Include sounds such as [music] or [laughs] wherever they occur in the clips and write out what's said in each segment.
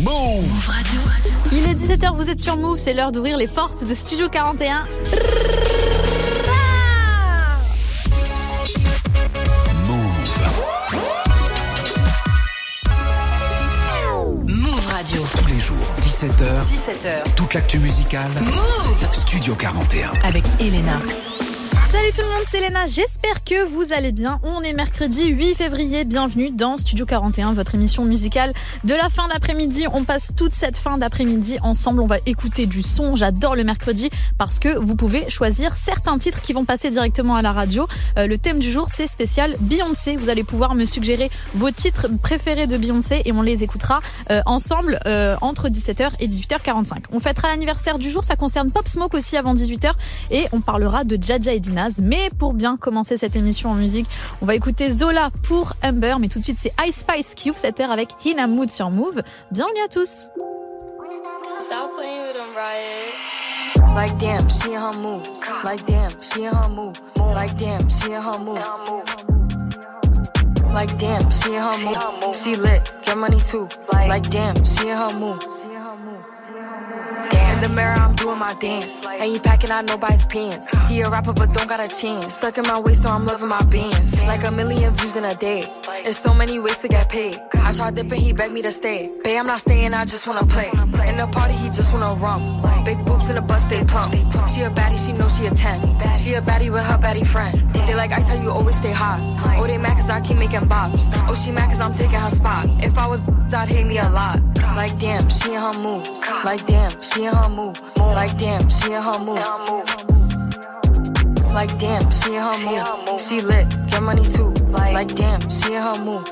Move Radio. Il est 17h, vous êtes sur Move, c'est l'heure d'ouvrir les portes de Studio 41. Move Radio. Tous les jours, 17h. 17h. Toute l'actu musicale. Move Studio 41. avec Elena. Salut tout le monde, c'est Léna. J'espère que vous allez bien. On est mercredi 8 février. Bienvenue dans Studio 41, votre émission musicale de la fin d'après-midi. On passe toute cette fin d'après-midi ensemble. On va écouter du son. J'adore le mercredi parce que vous pouvez choisir certains titres qui vont passer directement à la radio. Euh, le thème du jour, c'est spécial Beyoncé. Vous allez pouvoir me suggérer vos titres préférés de Beyoncé et on les écoutera euh, ensemble euh, entre 17h et 18h45. On fêtera l'anniversaire du jour. Ça concerne Pop Smoke aussi avant 18h et on parlera de Jaja et Dina mais pour bien commencer cette émission en musique, on va écouter Zola pour Amber. Mais tout de suite, c'est Ice Spice qui ouvre cette air avec Hina Mood sur Move. Bienvenue à tous. Stop playing with them, Riot. Like damn, she in her mood. Like damn, she in her mood. Like damn, she in her mood. Like damn, she in her mood. She lit, get money too. Like damn, she in her mood. In the mirror, I'm doing my dance. Ain't you packing out nobody's pants. He a rapper, but don't got a chance. Stuck in my waist, so I'm loving my bands. Like a million views in a day. There's so many ways to get paid. I tried dipping, he begged me to stay. Babe, I'm not staying, I just wanna play. In the party, he just wanna rum. Big boobs in the bus, they plump. She a baddie, she know she a 10. She a baddie with her baddie friend. They like I tell you always stay hot. Oh, they mad cause I keep making bops. Oh, she mad cause I'm taking her spot. If I was I'd hate me a lot. Like damn, she in her mood. Like damn, she in her mood. Like damn, she in her mood. Like damn, she in her mood. She lit, get money too. Like damn, she in her mood.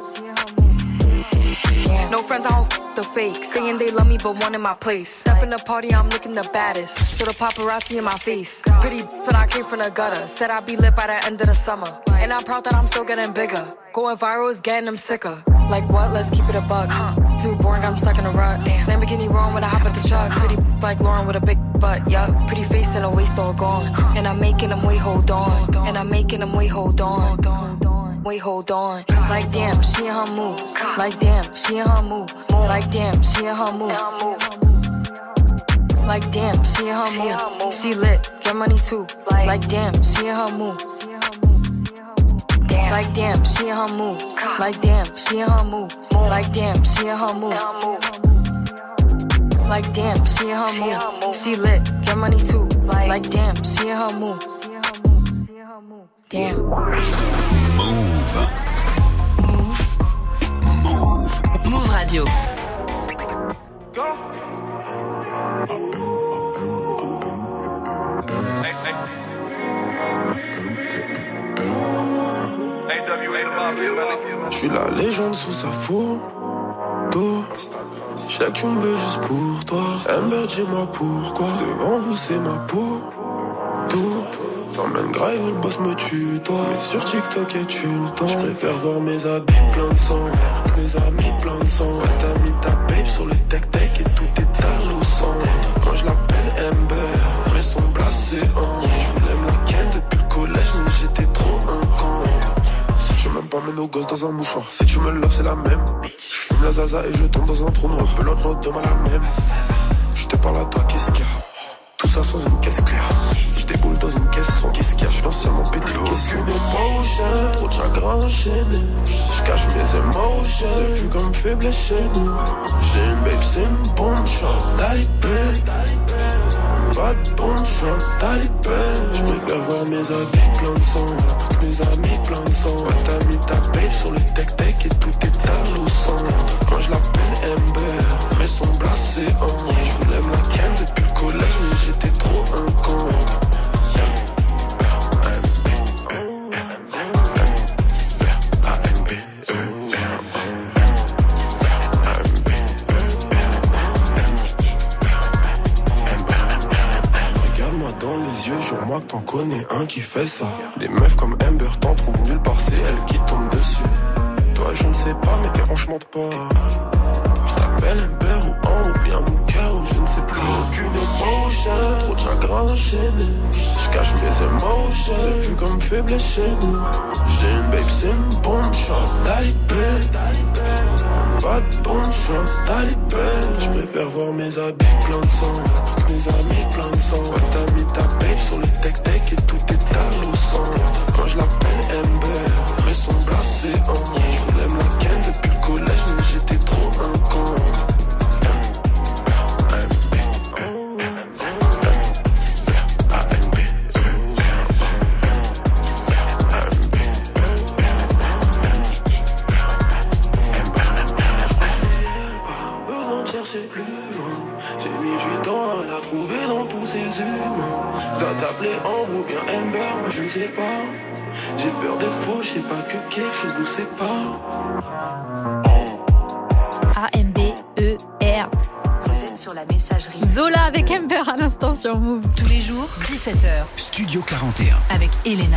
No friends, I don't f the fake. Saying they love me, but one in my place. Step in the party, I'm looking the baddest. So the paparazzi in my face. Pretty, but I came from the gutter. Said I'd be lit by the end of the summer. And I'm proud that I'm still getting bigger. Going viral is getting them sicker. Like what? Let's keep it a bug. Too boring, I'm stuck in a rut. Lamborghini wrong when I hop at the truck. Pretty like Lauren with a big butt, yup. Pretty face and a waist all gone. And I'm making them wait, hold on. And I'm making them wait, hold on. Wait, hold on. Like damn, she in her mood. Like damn, she in her mood. Like damn, she in her mood. Like damn, she in her mood. She lit, get money too. Like damn, she in her mood. Like damn, she in her mood. Like damn, she in her mood. Like damn, she in her mood. Like damn, she in her mood. She lit, get money too. Like damn, she in her mood. Damn. Move. Radio. Je suis la légende sous sa photo. Je sais que tu me veux juste pour toi. Amber, dis-moi pourquoi. Devant vous, c'est ma peau. T'emmènes grave, le boss me tue, toi. Mais sur TikTok, et tu le temps. Je préfère voir mes habits pleins de sang. que Mes amis pleins de sang. Ouais, t'as mis ta babe sur le tech-tech et tout est à l'eau centre. Quand je l'appelle Amber, mais son blasé en. Je voulais me la ken depuis le collège, mais j'étais trop un con. Si tu m'aimes pas, mets nos gosses dans un mouchoir. Si tu me loves, c'est la même. Je fume la zaza et je tombe dans un trou noir. Pelote demain la même. Je te parle à toi, qu'est-ce qu'il y a? Tout ça sans une caisse claire. Déboule dans une qu'est-ce qu'il y a? Je viens seulement péter Aucune émotion, trop de chagrin enchaîné. Je cache mes émotions, c'est vu comme faible chez nous. J'ai une babe, c'est une bonne chance. Talibé. Pas de bonne chance, talibé. Je préfère voir mes habits pleins de sang. Mes amis pleins de sang. T'as mis ta babe sur le tech-tech et tout est à l'eau. Moi je l'appelle Amber, mais son blasé en. Connais un qui fait ça. Des meufs comme Amber t'en trouvent nulle part, c'est elle qui tombe dessus. Toi, je ne sais pas, mais tes hanches pas. Je t'appelle Amber ou en ou bien mon cœur, ou je ne sais plus. Aucune émotion, trop de chagrin enchaîné. Je cache mes émotions, c'est vu comme faible chez nous. J'ai une babe, c'est une bonne chance. Talibé, Bon, je suis un talibé. Je préfère voir mes habits pleins de sang. Mes amis pleins de sang. Ouais, t'as mis ta babe sur le tech-tech sur Move. Tous les jours, 17h, Studio 41. avec Elena.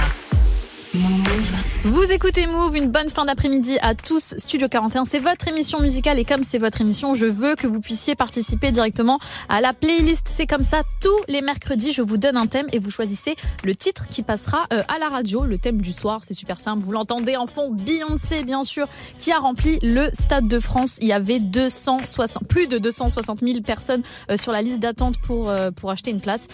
Vous écoutez Move, une bonne fin d'après-midi à tous. Studio 41, c'est votre émission musicale et comme c'est votre émission, je veux que vous puissiez participer directement à la playlist. C'est comme ça, tous les mercredis, je vous donne un thème et vous choisissez le titre qui passera euh, à la radio. Le thème du soir, c'est super simple. Vous l'entendez en fond, Beyoncé, bien sûr, qui a rempli le Stade de France. Il y avait 260, plus de 260 000 personnes euh, sur la liste d'attente pour, euh, pour acheter une place.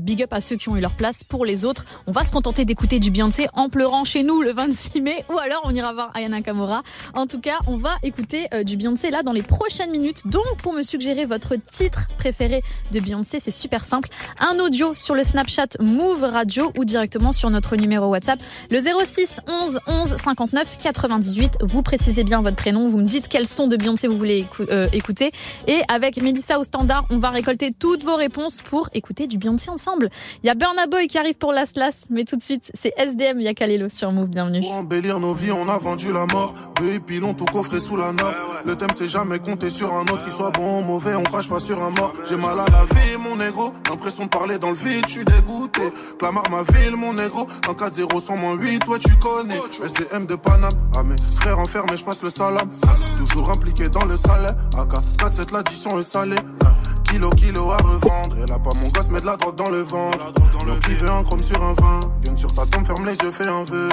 Big up à ceux qui ont eu leur place. Pour les autres, on va se contenter d'écouter du Beyoncé en pleurant chez nous le 26 mai ou alors on ira voir Ayana Kamora. En tout cas, on va écouter euh, du Beyoncé là dans les prochaines minutes. Donc, pour me suggérer votre titre préféré de Beyoncé, c'est super simple. Un audio sur le Snapchat Move Radio ou directement sur notre numéro WhatsApp, le 06 11 11 59 98. Vous précisez bien votre prénom, vous me dites quel son de Beyoncé vous voulez euh, écouter. Et avec Melissa au standard, on va récolter toutes vos réponses pour écouter du Beyoncé ensemble. Il y a Burna Boy qui arrive pour Last Last, mais tout de suite, c'est SDM Yakalelo sur Move. Bienvenue. Pour embellir nos vies, on a vendu la mort. Deux pilons tout coffré sous la nappe. Le thème, c'est jamais compter sur un autre qui soit bon ou mauvais. On crache pas sur un mort. J'ai mal à la vie, mon négro. L'impression de parler dans le vide, je suis dégoûté. Clamart ma ville, mon négro. En 4-0 sans moins 8, toi tu connais. SDM de Paname. À mes frères enfermés, je passe le salam. Toujours impliqué dans le salaire. AK 4-7, l'addition est salée. Un Kilo, kilo à revendre. Et là, pas mon gosse, met de la drogue dans le ventre. L'homme qui veut un chrome sur un vin. Gun sur ta tombe, ferme les yeux, fais un vœu.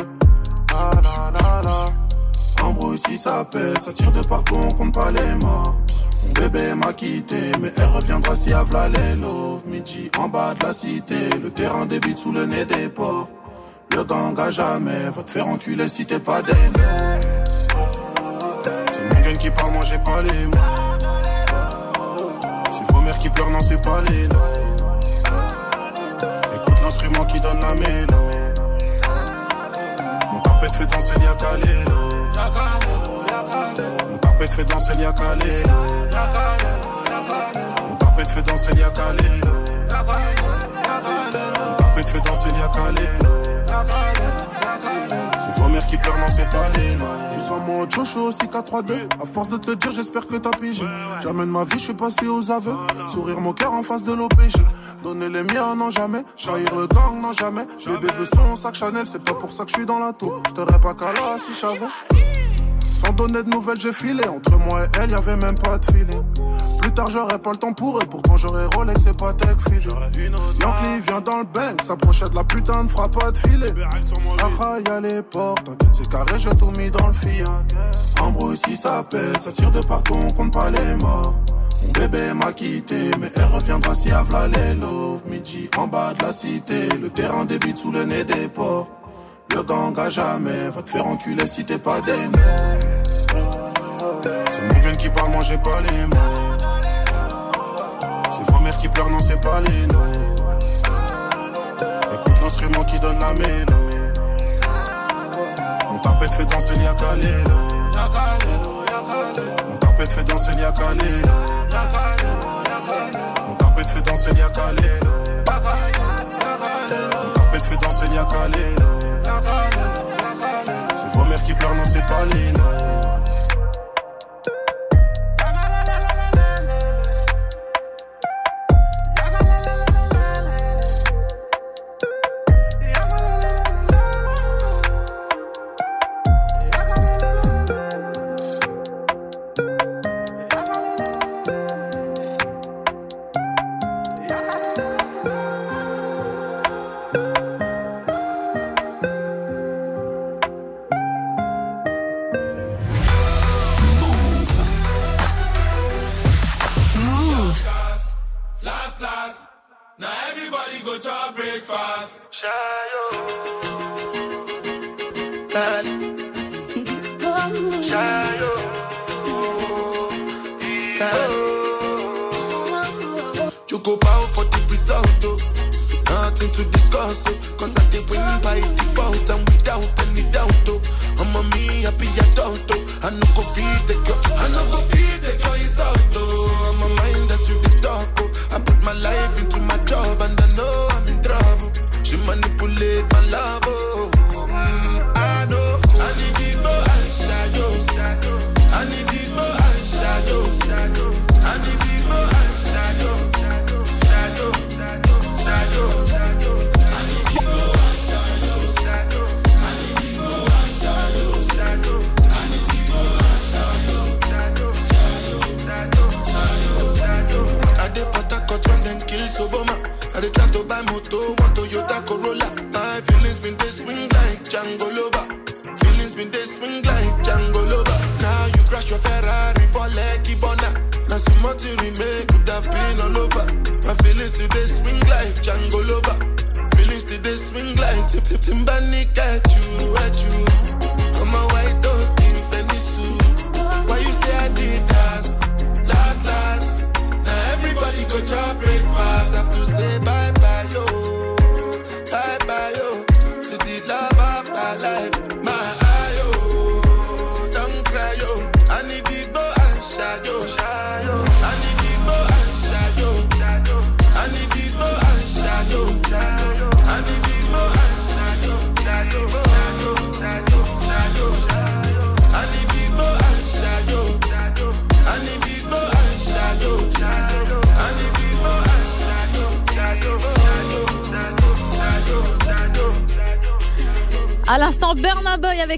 La. Embrouille si ça pète, ça tire de partout, on compte pas les morts. Mon bébé m'a quitté, mais elle reviendra si à v'là les love. Midi en bas de la cité, le terrain débite sous le nez des porcs. Le gang à jamais va te faire enculer si t'es pas des. C'est mon gun qui parle, moi j'ai pas les mots. C'est vos mères qui pleurent, non c'est pas les noms. Écoute l'instrument qui donne la mélodie. Danser l'ia Kalelo. Mon carpet fait danser l'ia Kalelo. Mon carpet fait danser l'ia Kalelo. Mon carpet fait danser l'ia Qui pas les noms. Je suis en mode chocho aussi 4-3-2. À force de te le dire, j'espère que t'as pigé. J'amène ma vie, je suis passé aux aveux. Sourire mon cœur en face de l'OPG. Donner les miens, non jamais. Trahir le gang, non jamais. Bébé veut son sac Chanel, c'est pas pour ça que je suis dans la tour. Je pas qu'à là si j'avoue. Donner de nouvelles, j'ai filé. Entre moi et elle, y'avait même pas de feeling. Plus tard, j'aurais pas le temps pour elle. Pourtant, j'aurais Rolex et pas tech feeling. Yankee vient dans le bang, s'approchait de la putain de frappe pas de filet. Ah, y'a les portes, t'inquiète, c'est carré, j'ai tout mis dans le Fiat. Embrouille si ça pète, ça tire de partout, on compte pas les morts. Mon bébé m'a quitté, mais elle reviendra si à v'là les love. Midi en bas de la cité, le terrain débite sous le nez des porcs. Le gang à jamais va te faire enculer si t'es pas des nœuds. C'est mon gun qui parle, moi j'ai pas les mots. C'est vos mères qui pleurent, non c'est pas les noms. Écoute l'instrument qui donne la mélodie. Mon carpet te fait danser Kalelo. Mon carpet te fait danser l'ia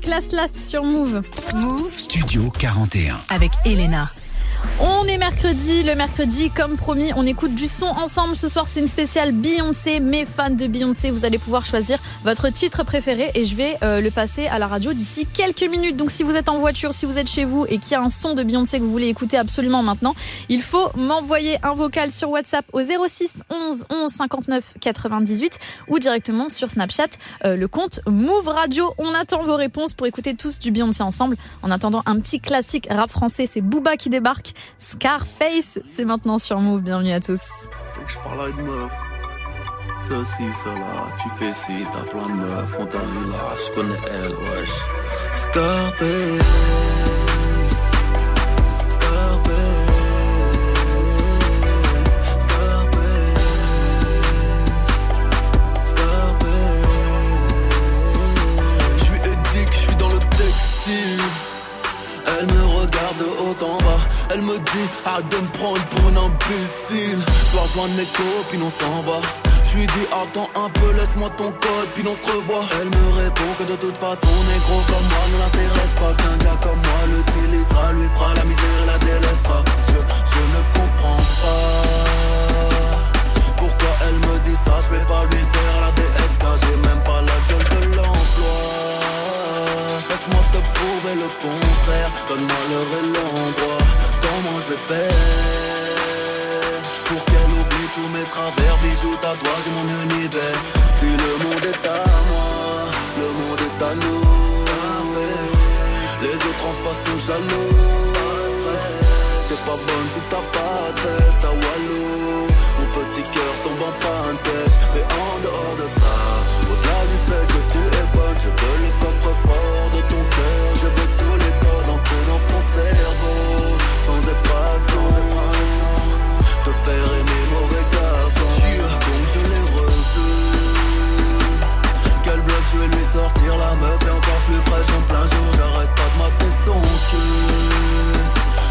avec Last Last sur Move. Move Studio 41. avec Elena. Mercredi, le mercredi, comme promis, on écoute du son ensemble. Ce soir, c'est une spéciale Beyoncé. Mes fans de Beyoncé, vous allez pouvoir choisir votre titre préféré et je vais euh, le passer à la radio d'ici quelques minutes. Donc, si vous êtes en voiture, si vous êtes chez vous et qu'il y a un son de Beyoncé que vous voulez écouter absolument maintenant, il faut m'envoyer un vocal sur WhatsApp au 06 11 11 59 98 ou directement sur Snapchat, euh, le compte Move Radio. On attend vos réponses pour écouter tous du Beyoncé ensemble. En attendant, un petit classique rap français, c'est Booba qui débarque. Scarface, c'est maintenant sur Move. Bienvenue à tous. Je parle à une meuf. Ceci, cela, tu fais ci, t'as plein de meufs, on t'a vu là, je connais elle, wesh. Scarface. Elle me dit arrête de me prendre pour un imbécile. Je dois rejoindre mes copines, on s'en va. Je lui dis attends un peu, laisse-moi ton code, puis on se revoit. Elle me répond que de toute façon, négro comme moi ne l'intéresse pas. Qu'un gars comme moi l'utilisera, lui fera la misère et la délaissera. Je, je ne comprends pas pourquoi elle me dit ça. Je vais pas lui faire la DSK, j'ai même pas la gueule de l'emploi. Laisse-moi te prouver le contraire. Donne-moi l'heure et l'endroit. Pour qu'elle oublie tous mes travers, bijoux, tatouages et mon univers. Si le monde est à moi, le monde est à nous. Les autres en face sont jaloux. C'est pas bonne si t'as pas de veste, t'as Walou. Mon petit cœur tombe en panne sèche. Sortir la meuf est encore plus fraîche en plein jour. J'arrête pas de mater son cul.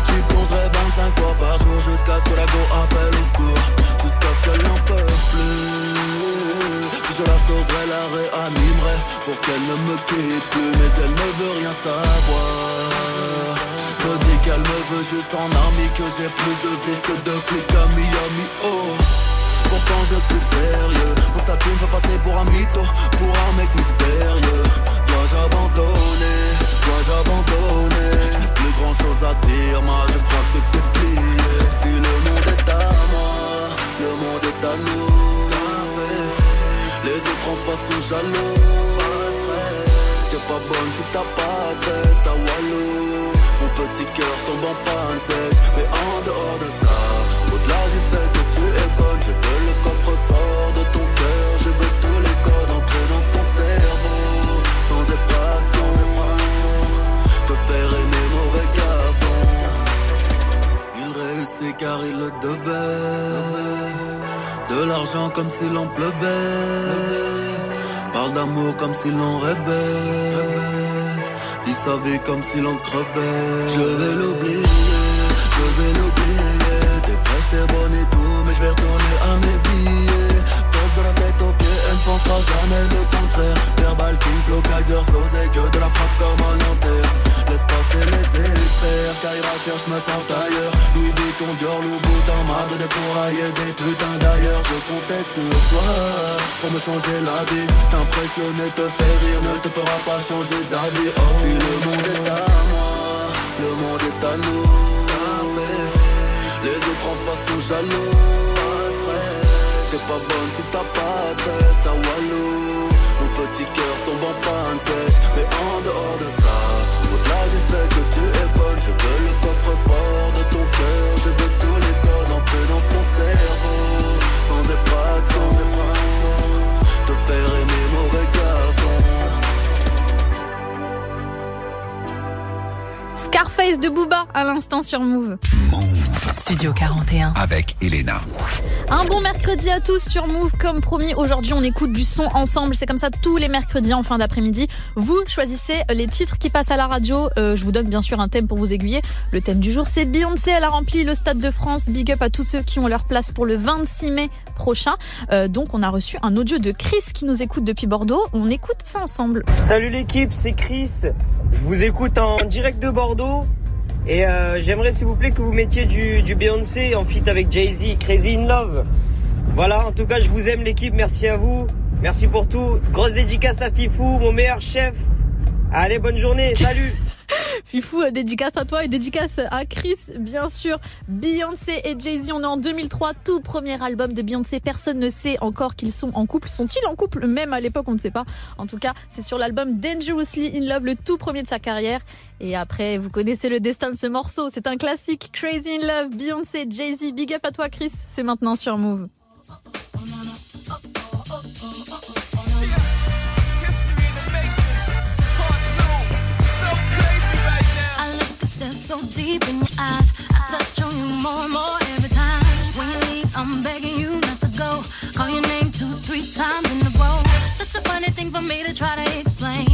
J'y plongerai 25 fois par jour jusqu'à ce que la go appelle au secours. Jusqu'à ce qu'elle n'en peut plus. Je la sauverai, la réanimerai pour qu'elle ne me quitte plus. Mais elle ne veut rien savoir. Me dit qu'elle me veut juste en ami, que j'ai plus de vis que de flics à Miami. Oh. Pourtant je suis sérieux. Mon statut me fait passer pour un mytho Pour un mec mystérieux. Dois-je abandonner? Dois-je abandonner? Plus grand chose à dire Moi je crois que c'est plié. Si le monde est à moi Le monde est à nous. Les autres en face jaloux. T'es pas bonne si t'as pas de veste à Walou. Mon petit cœur tombe en panne sèche, mais en dehors de ça, au-delà du fait que tu es bonne, Faire aimer mauvais garçon. Il réussit car il le devait. De l'argent comme si l'on pleuvait. Parle d'amour comme si l'on rêvait. Il savait comme si l'on crevait. Je vais l'oublier, je vais l'oublier. T'es fraîche, t'es bonne et tout, mais je vais retourner à mes billets. Top de la tête aux pieds, elle ne pensera jamais le contraire. Verbal King, Flow, Kaiser, Sosé, que de la frappe comme un Nanterre. Laisse passer les experts, Kaira cherche me faire ailleurs. Louis Vuitton, Dior, Louboutin, marre de défourailler des putains d'ailleurs. Je comptais sur toi pour me changer la vie. T'impressionner, te faire rire, ne te fera pas changer d'avis. Oh, si le monde est à moi, le monde est à nous. Les autres en face sont jaloux. T'es pas bonne si t'as pas de veste à Walou. Mon petit cœur tombe en panne sèche, mais en dehors de ça, au-delà du fait que tu es bonne, je veux le coffre-fort de ton cœur. Je veux tous les codes entrer dans ton cerveau, sans effraction. Te faire aimer mauvais garçon. Scarface de Booba à l'instant sur Move. Studio 41. Avec Elena. Un bon mercredi à tous sur Move. Comme promis, aujourd'hui, on écoute du son ensemble. C'est comme ça tous les mercredis en fin d'après-midi. Vous choisissez les titres qui passent à la radio. Euh, je vous donne bien sûr un thème pour vous aiguiller. Le thème du jour, c'est Beyoncé. Elle a rempli le Stade de France. Big up à tous ceux qui ont leur place pour le 26 mai prochain. Euh, donc, on a reçu un audio de Chris qui nous écoute depuis Bordeaux. On écoute ça ensemble. Salut l'équipe, c'est Chris. Je vous écoute en direct de Bordeaux. Et euh, j'aimerais s'il vous plaît que vous mettiez du, Beyoncé en feat avec Jay-Z, Crazy in Love. Voilà, en tout cas, je vous aime l'équipe, merci à vous. Merci pour tout. Grosse dédicace à Fifou, mon meilleur chef. Allez, bonne journée, salut [laughs] Fifou, euh, dédicace à toi et dédicace à Chris, bien sûr. Beyoncé et Jay-Z, on est en 2003, tout premier album de Beyoncé. Personne ne sait encore qu'ils sont en couple. Sont-ils en couple? Même à l'époque, on ne sait pas. En tout cas, c'est sur l'album Dangerously in Love, le tout premier de sa carrière. Et après, vous connaissez le destin de ce morceau. C'est un classique. Crazy in Love, Beyoncé, Jay-Z. Big up à toi, Chris. C'est maintenant sur Move. So deep in your eyes. I touch on you more and more every time. When you leave, I'm begging you not to go. Call your name two, three times in a row. Such a funny thing for me to try to explain.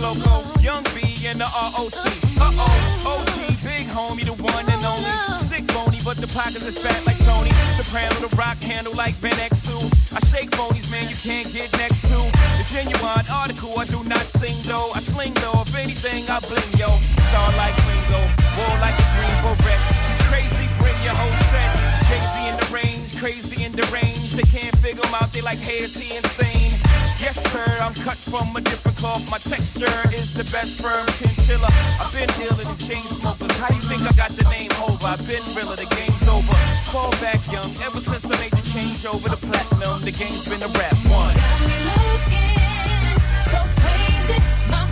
Loco. Young B and the ROC. Uh oh, OG, big homie, the one and only. Stick bony, but the pockets is fat like Tony. Soprano, the rock handle like Ben X2. I shake phonies, man, you can't get next to. The genuine article, I do not sing though. I sling though, if anything, I bling yo. Star like Ringo, war like a Greensboro wreck. Crazy, bring your whole set. Jay-Z in the range, crazy in the range. They can't figure him out, they like, hey, is he insane? Yes, sir, I'm cut from a different cloth. My texture is the best firm chinchilla. I've been dealing in chain smokers. How you think I got the name over? I've been realer, the game's over. Fall back young, ever since I made the change over the platinum, the game's been a rap one. Got me looking so crazy, my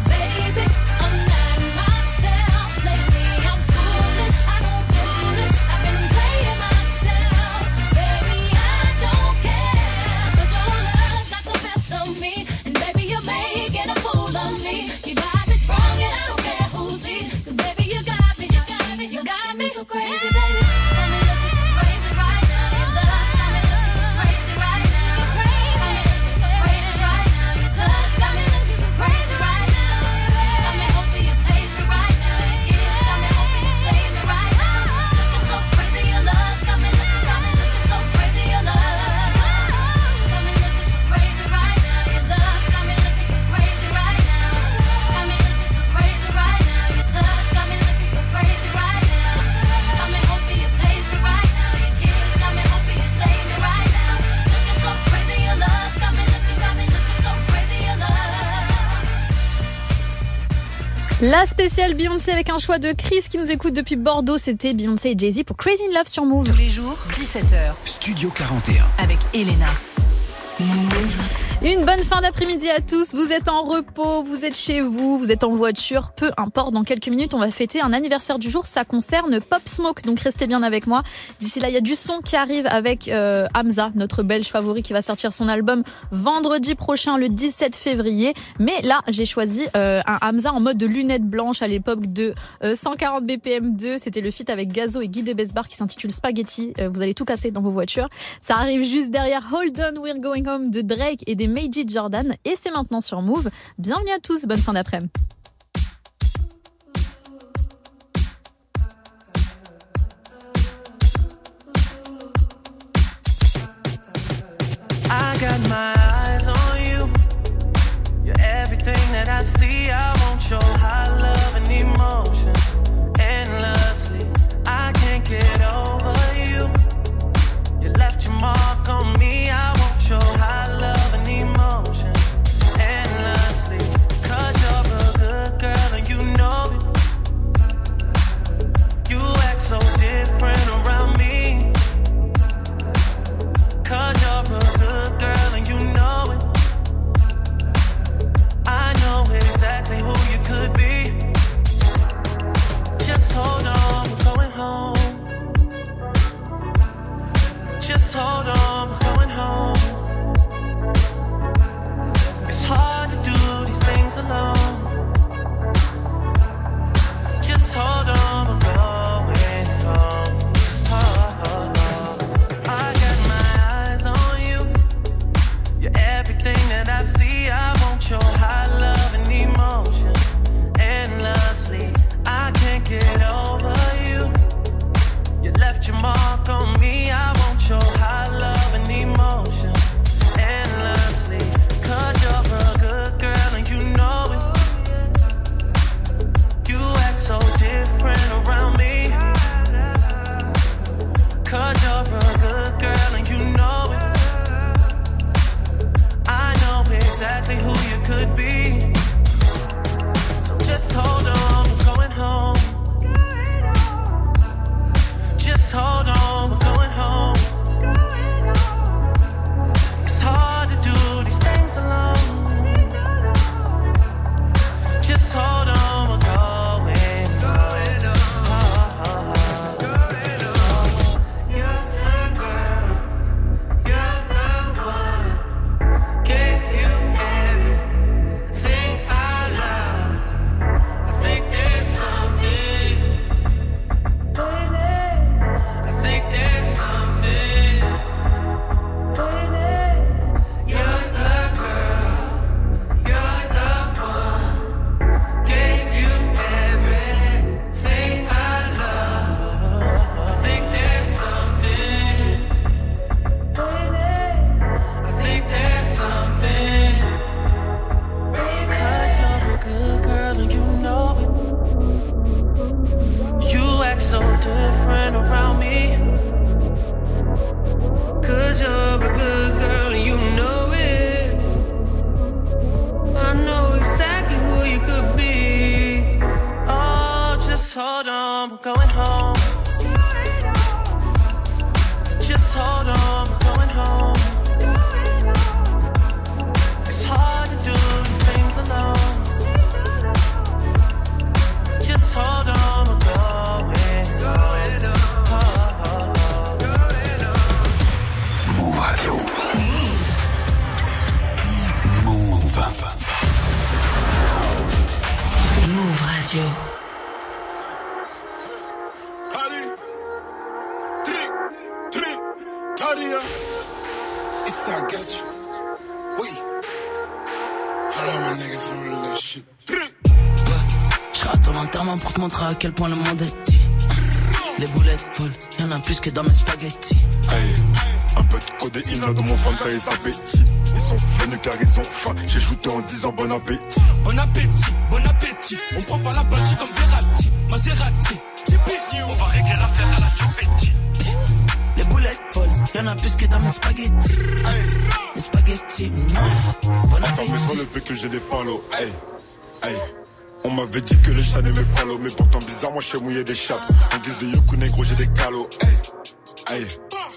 La spéciale Beyoncé avec un choix de Chris qui nous écoute depuis Bordeaux. C'était Beyoncé et Jay-Z pour Crazy in Love sur Move. Tous les jours, 17h, Studio 41. avec Elena. Une bonne fin d'après-midi à tous. Vous êtes en repos, vous êtes chez vous, vous êtes en voiture, peu importe. Dans quelques minutes, on va fêter un anniversaire du jour. Ça concerne Pop Smoke, donc restez bien avec moi. D'ici là, il y a du son qui arrive avec euh, Hamza, notre belge favori, qui va sortir son album vendredi prochain, le 17 février. Mais là, j'ai choisi euh, un Hamza en mode de lunettes blanches à l'époque de euh, 140 BPM 2. C'était le feat avec Gazo et Guy de Besbar qui s'intitule Spaghetti. Euh, vous allez tout casser dans vos voitures. Ça arrive juste derrière Hold On, We're Going Home de Drake et des Meiji Jordan. Et c'est maintenant sur Move. Bienvenue à tous, bonne fin d'après-midi. Allez, tri, tri, Caria. Et ça gâte. Oui. Hello, my nigga, for real, that shit. Tri. Je serai à ton enterrement pour te montrer à quel point le monde est petit. Les boulettes volent, y'en a plus que dans mes spaghettis. Hey, un peu de codéine là dans mon fanta et appétit. Ils sont venus car ils ont faim. J'ai shooté en disant bon appétit. Bon appétit, bon appétit. On prend pas la balle, comme Verratti, Maserati. À la. Les boulettes volent, y'en a plus que dans mes spaghettis. Mes spaghettis, bon mais appétit. sur le fait que j'ai des palos. Hey, hey. On m'avait dit que les chats n'aimaient pas l'eau, mais pourtant bizarre, moi je sais mouiller des chattes. En guise de yoku négro, j'ai des calots. Hey, hey.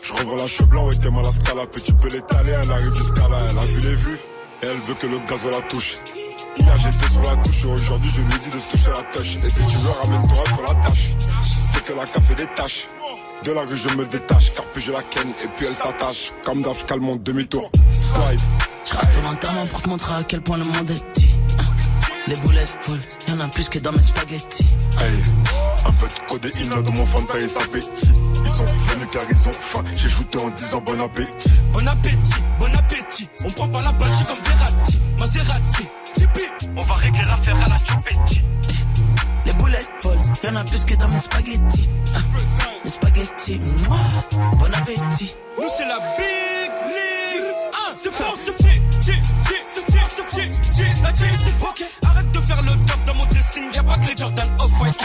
Je revois la cheveux blanc, ouais, t'es mal à scala. Tu peux l'étaler, elle arrive jusqu'à là. Elle a vu les vues, et elle veut que le gaz la touche. Hier j'étais sur la touche, aujourd'hui je lui dis de se toucher la tâche. Et si tu veux, ramène-toi, faut la tâche. C'est que la café des tâches. De la rue, je me détache, car puis je la ken, et puis elle s'attache. Comme d'hab, je calme mon demi-tour. Slide. Je rate ton enterrement pour te montrer à quel point le monde est petit. Les boulettes volent, y'en a plus que dans mes spaghettis. Hey, un peu de codéine dans mon fanta et sa appétit. Ils sont venus car ils ont faim. J'ai shooté en disant bon appétit. Bon appétit, bon appétit. On prend pas la balle, j'ai comme Verratti, Maserati, Tipeee. On va régler l'affaire à la Chupetti. Les boulettes volent, y'en a plus que dans mes spaghettis. Ah, mes spaghettis, mouah, bon appétit. Nous c'est la big league. Ah, c'est fort, c'est fait. C'est c'est. J'ai, la J, c'est ok. Arrête de faire le dof dans mon dressing. Y'a pas que les Jordan off-white.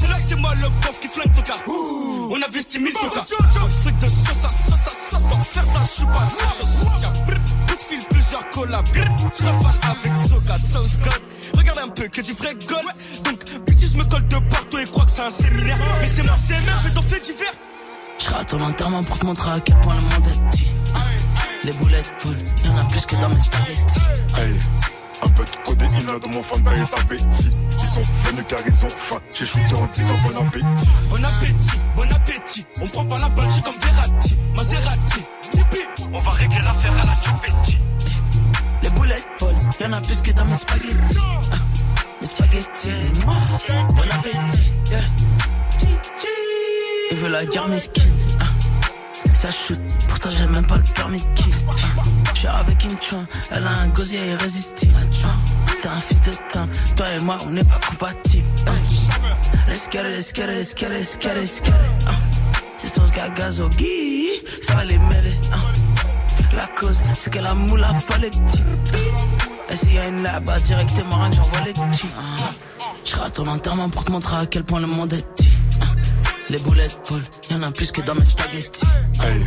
C'est là, c'est moi le bof qui flingue ton car. On investit 1000 tokas. Un fric de sauce à sauce à sauce. Pour faire ça, je suis pas sauce Coup de fil, plusieurs collabs. Je rafale avec Soka, Sauce God. Regarde un peu que du vrai gold. Donc, bitches me colle de partout et crois que c'est un séminaire. Mais c'est moi, c'est MF et t'en fais divers. Je rate ton enterrement pour te montrer à quel point le monde est petit. Les boulettes volent, y'en a plus que dans mes spaghettis. Hey, un peu de codéine dans mon fanta et sa. Ils sont venus car ils ont faim. J'ai shooté en disant bon appétit. Bon appétit, bon appétit. On prend pas la balle, j'ai comme Verratti, Maserati, Tipeee. On va régler l'affaire à la Chupetti. Les boulettes volent, y'en a plus que dans mes spaghettis. Ah, mes spaghettis, mouah, bon appétit. Yeah. Il veut la guerre mesquine. Ah, ça shoot, pourtant j'ai même pas le permis kill. Ah, je suis avec une chouin, elle a un gosier irrésistible. Ah, T'as un fils de teinte, toi et moi on n'est pas compatibles. Ah, Let's get it, let's get it, let's get it, let's get it, let's get it. Ah, gagazogi, ça va les mêler. La cause, c'est que la moule a pas les petits. Et s'il y a une là-bas, directement, rien que j'envoie les petits. Je rate ton enterrement pour te montrer à quel point le monde est petit. Les boulettes volent, y'en a plus que dans mes spaghettis. Hey,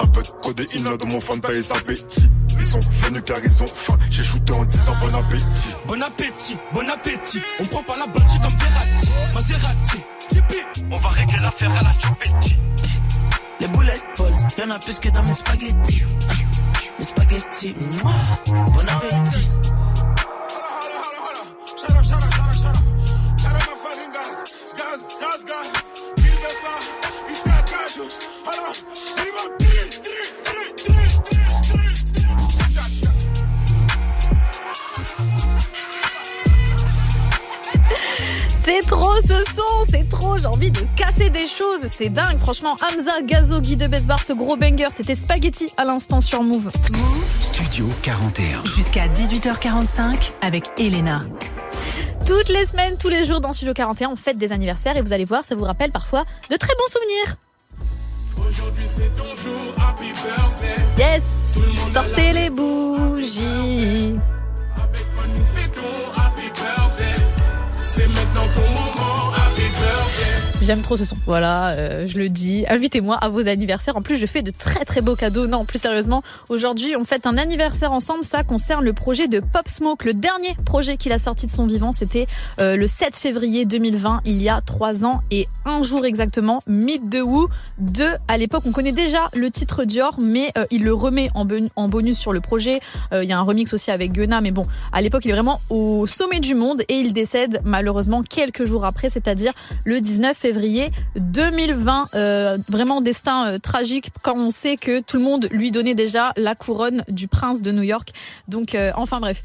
un peu de codéine dans mon fanta et sa appétit. Ils sont venus car ils ont faim. J'ai shooté en disant bon appétit. Bon appétit, bon appétit. On prend pas la balle, comme Verratti, Maserati, Tipeee. On va régler l'affaire à la Chupetti. Les boulettes volent, y'en a plus que dans mes spaghettis. Ah, Mes spaghettis, mouah, bon appétit. Trop ce son, c'est trop, j'ai envie de casser des choses, c'est dingue. Franchement, Hamza, Gazo, Guy de Besbar, ce gros banger, c'était Spaghetti à l'instant sur Move. Studio 41. Jusqu'à 18h45 avec Elena. Toutes les semaines, tous les jours dans Studio 41, on fête des anniversaires et vous allez voir, ça vous rappelle parfois de très bons souvenirs. Aujourd'hui c'est ton jour, happy birthday. Yes, sortez les bougies. Avec moi nous fêtons, maintenant ton moment, happy birthday. J'aime trop ce son. Voilà, euh, je le dis. Invitez-moi à vos anniversaires. En plus, je fais de très très beaux cadeaux. Non, plus sérieusement, aujourd'hui, on fête un anniversaire ensemble. Ça concerne le projet de Pop Smoke. Le dernier projet qu'il a sorti de son vivant, c'était euh, le 7 février 2020, il y a trois ans et un jour exactement. Meet the Woo 2. À l'époque, on connaît déjà le titre Dior, mais euh, il le remet en, bon- en bonus sur le projet. Il y a un remix aussi avec Gunna, mais bon, à l'époque, il est vraiment au sommet du monde et il décède malheureusement quelques jours après, c'est-à-dire le 19 février 2020. Euh, vraiment destin euh, tragique quand on sait que tout le monde lui donnait déjà la couronne du prince de New York. Donc, euh, enfin bref,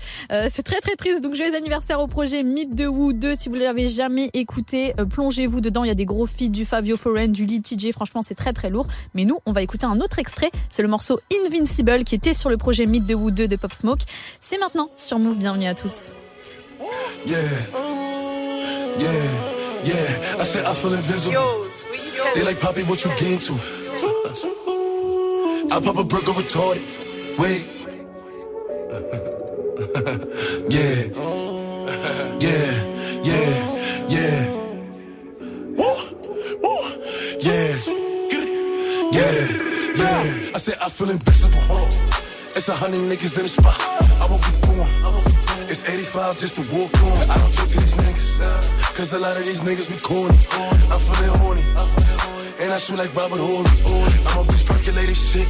c'est très très triste. Donc, joyeux anniversaire au projet Meet the Woo 2. Si vous l'avez jamais écouté, plongez-vous dedans. Il y a des gros feats du Fabio Foreign, du Lee TJ. Franchement, c'est très très lourd. Mais nous, on va écouter un autre extrait. C'est le morceau Invincible qui était sur le projet Meet the Woo 2 de Pop Smoke. C'est maintenant sur Move. Bienvenue à tous. Yeah. I said I feel invisible. They like Poppy, what you get to? I pop a burger retarded. Wait. [laughs] yeah. Yeah. Yeah. Yeah. Woo. Woo. Yeah. Yeah. Yeah. I said I feel invisible. It's a hundred niggas in the spot. I won't keep going. It's It's 85 just to walk on. I don't talk to these niggas. Cause a lot of these niggas be corny. I'm feeling horny. And I shoot like Robert Horry. I'm off this percolated shit.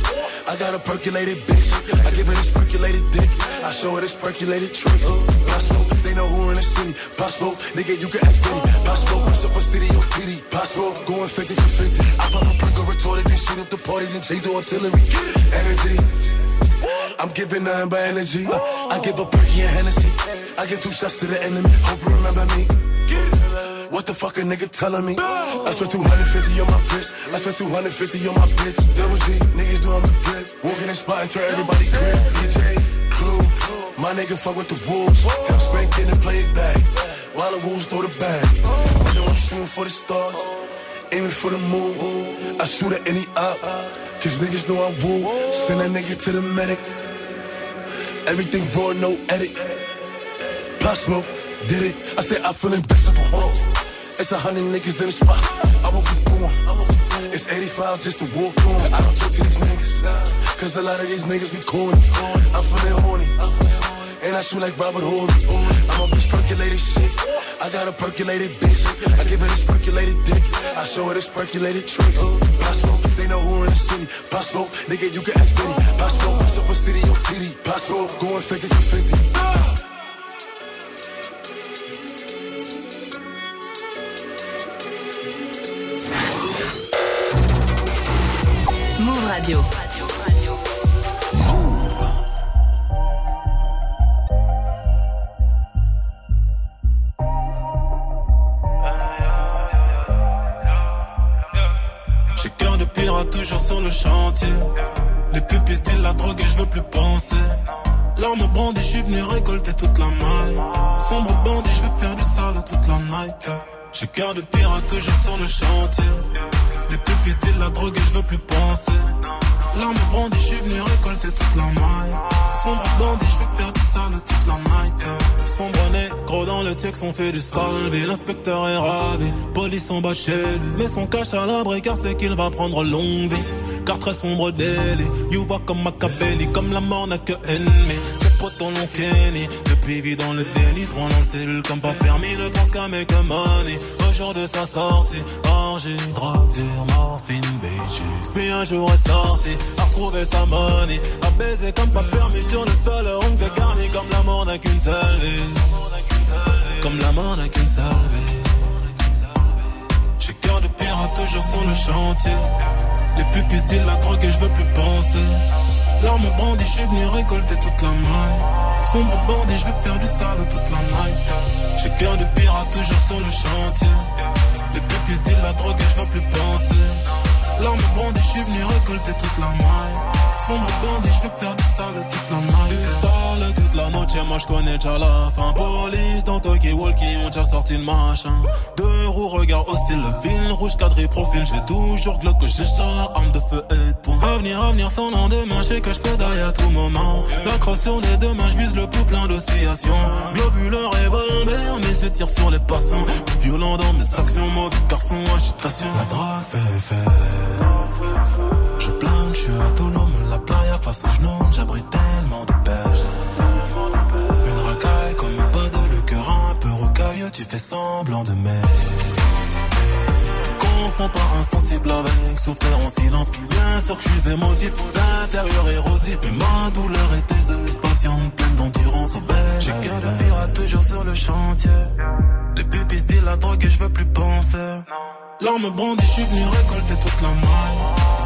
I got a percolated bitch. I give her this percolated dick. I show her this percolated tricks. Possible, they know who in the city. Possible, nigga, you can ask Diddy. Possible, what's up a city on TD. Possible, going 50 for 50. I pop a perk or retorted, then shoot up the parties and change the artillery. Energy. I'm giving nothing but energy. I give a perky and Hennessy. I give two shots to the enemy. Hope you remember me. The fuck a nigga telling me? I spent 250 on my wrist. I spent 250 on my bitch. Double G, niggas doing my drip. Walking in spot and turn everybody crib. DJ, Clue. My nigga fuck with the wolves. Tell Spank in and play it back. While the wolves throw the bag. I know I'm shooting for the stars. Aiming for the moon. I shoot at any op. Cause niggas know I'm woo. Send that nigga to the medic. Everything raw, no edit. Pop smoke, did it. I said I feel invincible. Hold. It's a hundred niggas in the spot. I won't keep going. It's 85 just to walk on. I don't talk to these niggas. Cause a lot of these niggas be corny. I'm feeling horny. And I shoot like Robert Horry. I'm this percolated shit. I got a percolated bitch. I give her this percolated dick. I show her this percolated tricks. Possible, they know who in the city. Possible, nigga, you can ask Diddy. Possible, a city on TD. Possible, going 50 for 50. Radio. J'ai cœur de pirate toujours sur le chantier. Les pupilles disent la drogue et je veux plus penser. L'arme brandie, je suis venu récolter toute la maille. Sombre bandit, je veux faire du sale toute la night. J'ai cœur de pirate toujours sur le chantier. Les pupilles disent la drogue et je veux plus penser. L'arme brandie, je suis venu récolter toute la maille. Sombre bandit, je veux faire du sale toute la night. Sombre négro dans le texte, on fait du salvé. L'inspecteur est ravi, police en bas chez lui. Mais son cache à l'abri car c'est qu'il va prendre longue vie. Car très sombre délit, you voit comme Machiavelli, comme la mort n'a que ennemi. Ses potes en l'ont Kenny, depuis vit dans le déni, se rend dans le cellule comme pas permis, ne pense qu'à make money. Au jour de sa sortie, orgie, drogue, morphine, bitches. Puis un jour est sorti, a retrouvé sa money, a baisé comme pas permis sur le sol, ongle garni comme la mort n'a qu'une seule vie. Comme la mort n'a qu'une seule vie. J'ai cœur de pirate toujours sur le chantier. Les pupilles disent la drogue et je veux plus penser. L'arme brandie, je suis venu récolter toute la maille. Sombre bandit, je veux faire du sale toute la night. J'ai cœur de pirate toujours sur le chantier. Les pupilles disent la drogue et je veux plus penser. L'arme brandie, je suis venu récolter toute la maille. Sombre bandit, je veux faire du sale toute la night. Du sale toute la noche, moi je connais déjà la fin. Police dans Tokyo Walkie, ont déjà sorti le machin. Deux roues, regard hostile, le fil rouge cadré profil. J'ai toujours glock que j'ai char, arme de feu et de poing. Avenir, avenir sans lendemain, je que je pédaille à tout moment. La crosse sur les deux mains, je vise le pouls plein d'oscillations. Globuleur, revolver, mais se tire sur les passants. Violent dans mes actions, mauvais garçon, agitation. La drague fait fait. Je plane, je suis autonome, la playa face aux genoux, j'abrite tellement de tu fais semblant de m'aimer. Confonds pas insensible avec souffrir en silence. Bien sûr que je suis émotif, l'intérieur érosif, mais ma douleur est déseuse, patiente, pleine d'endurance au bel. J'ai cœur de pirate toujours sur le chantier. Les pupilles disent la drogue et je veux plus penser. L'arme brandie, je suis venu récolter toute la maille.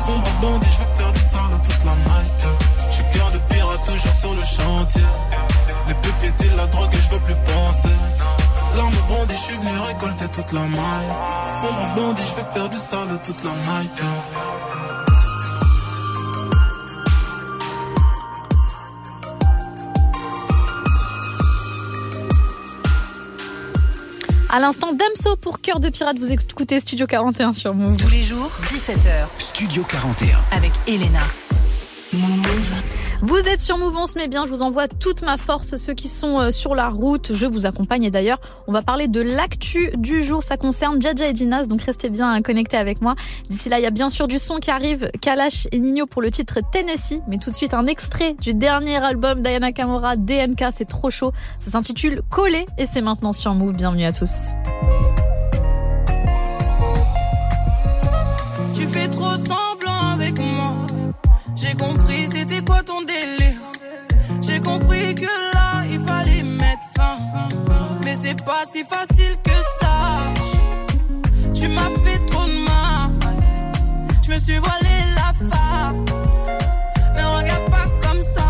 Sombre bandit, je veux faire du sale toute la night. J'ai cœur de pirate toujours sur le chantier. Les pupilles disent la drogue et je veux plus penser. L'arme brandie, je suis venu récolter toute la maille. Sombre bandit, je veux faire du sale toute la night. À l'instant, Damso pour Cœur de Pirate, vous écoutez Studio 41 sur Move. Tous les jours, 17h. Studio 41. Avec Elena. Move. Vous êtes sur Mouvance, mais bien, je vous envoie toute ma force. Ceux qui sont euh, sur la route, je vous accompagne. Et d'ailleurs, on va parler de l'actu du jour. Ça concerne Jaja et Dinas, donc restez bien connectés avec moi. D'ici là, il y a bien sûr du son qui arrive. Kalash et Nino pour le titre Tennessee. Mais tout de suite, un extrait du dernier album d'Ayana Kamora, DNK. C'est trop chaud. Ça s'intitule Collé et c'est maintenant sur Move. Bienvenue à tous. Tu fais trop semblant avec moi. J'ai compris c'était quoi ton compris que là il fallait mettre fin. Mais c'est pas si facile que ça. Tu m'as fait trop de mal. Je me suis voilé la face. Mais regarde pas comme ça.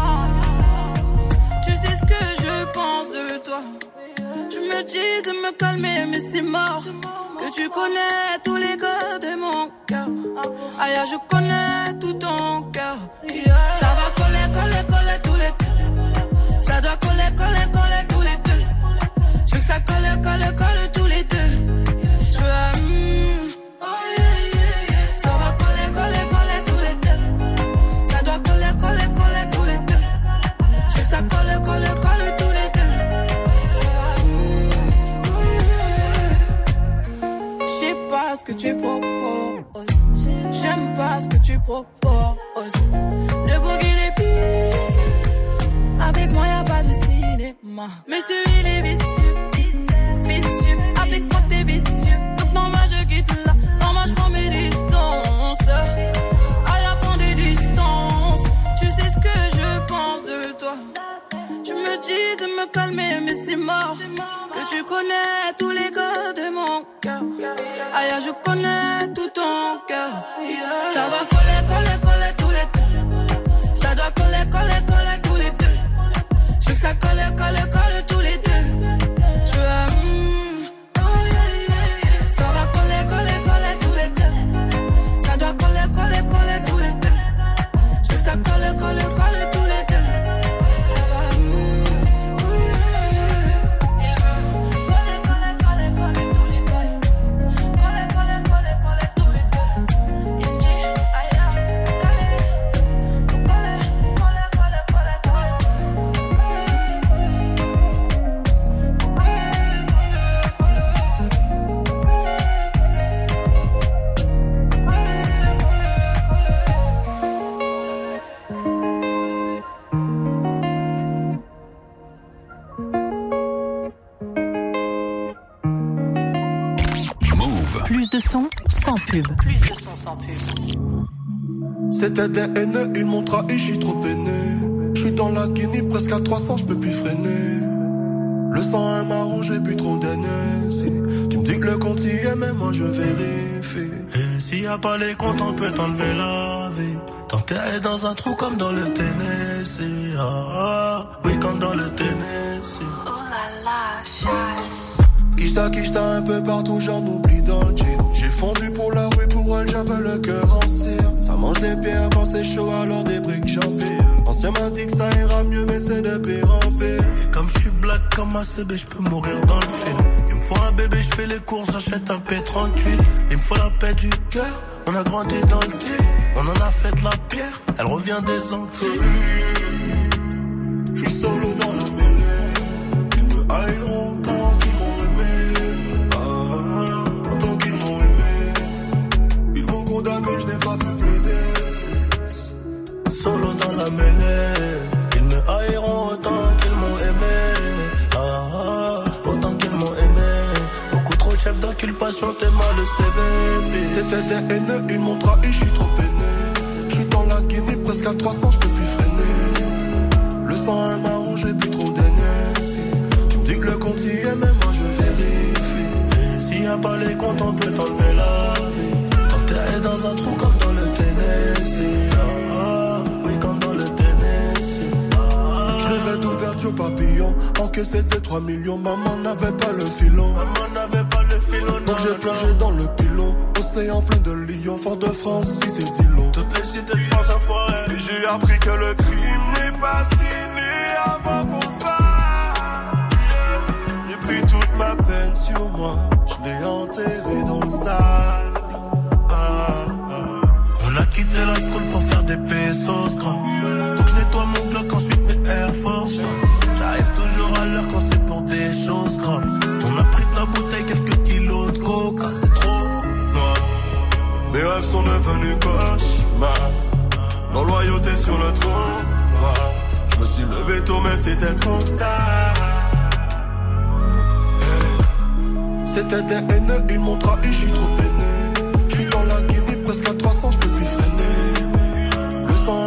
Tu sais ce que je pense de toi. Tu me dis de me calmer, mais c'est mort. Que tu connais tous les gars de mon cœur. Aïe, je connais tout ton cœur. Ça va coller, coller, coller tous les. Ça doit coller, coller, coller tous les deux. Je veux que ça colle, colle, colle tous les deux. Je veux, mm, oh yeah. Ça va coller, coller, coller tous les deux. Ça doit coller, coller, coller tous les deux. Je que ça colle, colle, colle tous les deux. Ça va, mm, oh. Je pas ce que tu proposes. J'aime pas ce que tu proposes. Le boogie les. Avec moi, y a pas de cinéma. Celui il est vicieux. Vicieux. Avec moi, t'es vicieux. Donc, non, moi, je quitte là. Non, moi, je prends mes distances. À la prendre des distances. Tu sais ce que je pense de toi. Tu me dis de me calmer, mais c'est mort. Que tu connais tous les gars de mon cœur. Aïe, je connais tout ton cœur. Ça va coller, coller, coller tous les deux. Ça doit coller, coller, coller tous. Ça colle, colle, colle tous je suis trop peiné. Je suis dans la Guinée, presque à 300, je peux plus freiner. Le sang est marron, j'ai bu trop d'Hennessy. Tu me dis que le compte y est, mais moi je vérifie. Et s'il y a pas les comptes, on peut t'enlever la vie. T'enterrer dans un trou comme dans le Tennessee. Ah, ah, oui, comme dans le Tennessee. Kishta, kishta un peu partout, j'en oublie dans le jean. J'ai fondu pour la rue, pour elle, j'avais le cœur en cire. Mange des pierres quand c'est chaud, alors des briques j'empire. Ancien m'a dit que ça ira mieux, mais c'est de pire en pire. Et comme je suis black comme un CB, je peux mourir dans le film. Il me faut un bébé, je fais les courses, j'achète un P38. Il me faut la paix du cœur, on a grandi dans le deal. On en a fait de la pierre, elle revient des Antilles. Je suis solo dans la t'es mal le CV. C'était des haineux, ils m'ont trahi, je suis trop peiné. Je suis dans la Guinée, presque à 300, je peux plus freiner. Le sang est marron, j'ai bu trop d'Hennessy. Tu me dis que le compte y est, mais moi je vérifie. S'il y a pas les comptes, on peut t'enlever la vie. T'enterrer dans un trou comme dans le Tennessee. Ah, oui, comme dans le Tennessee. Ah, Je rêvais d'ouverture papillon, encaissé de 3 millions, maman n'avait pas le filon. Maman n'avait filon, Donc j'ai plongé dans le pilon, océan plein de lions, fort de France, cité d'Ilon. Toutes les cités de France enfoirées. Et j'ai appris que le crime n'est pas est avant qu'on fasse. J'ai pris toute ma peine sur moi, je l'ai enterré dans le sable. Ah, ah. On a quitté la school pour faire des pesos grands. Sont devenus cauchemars. Non loyauté sur le trottoir. Je me suis levé tôt, mais c'était trop tard. C'était des haineux, ils m'ont trahi, je suis trop peiné. Je suis dans la Guinée, presque à 300, je peux plus freiner. Le sang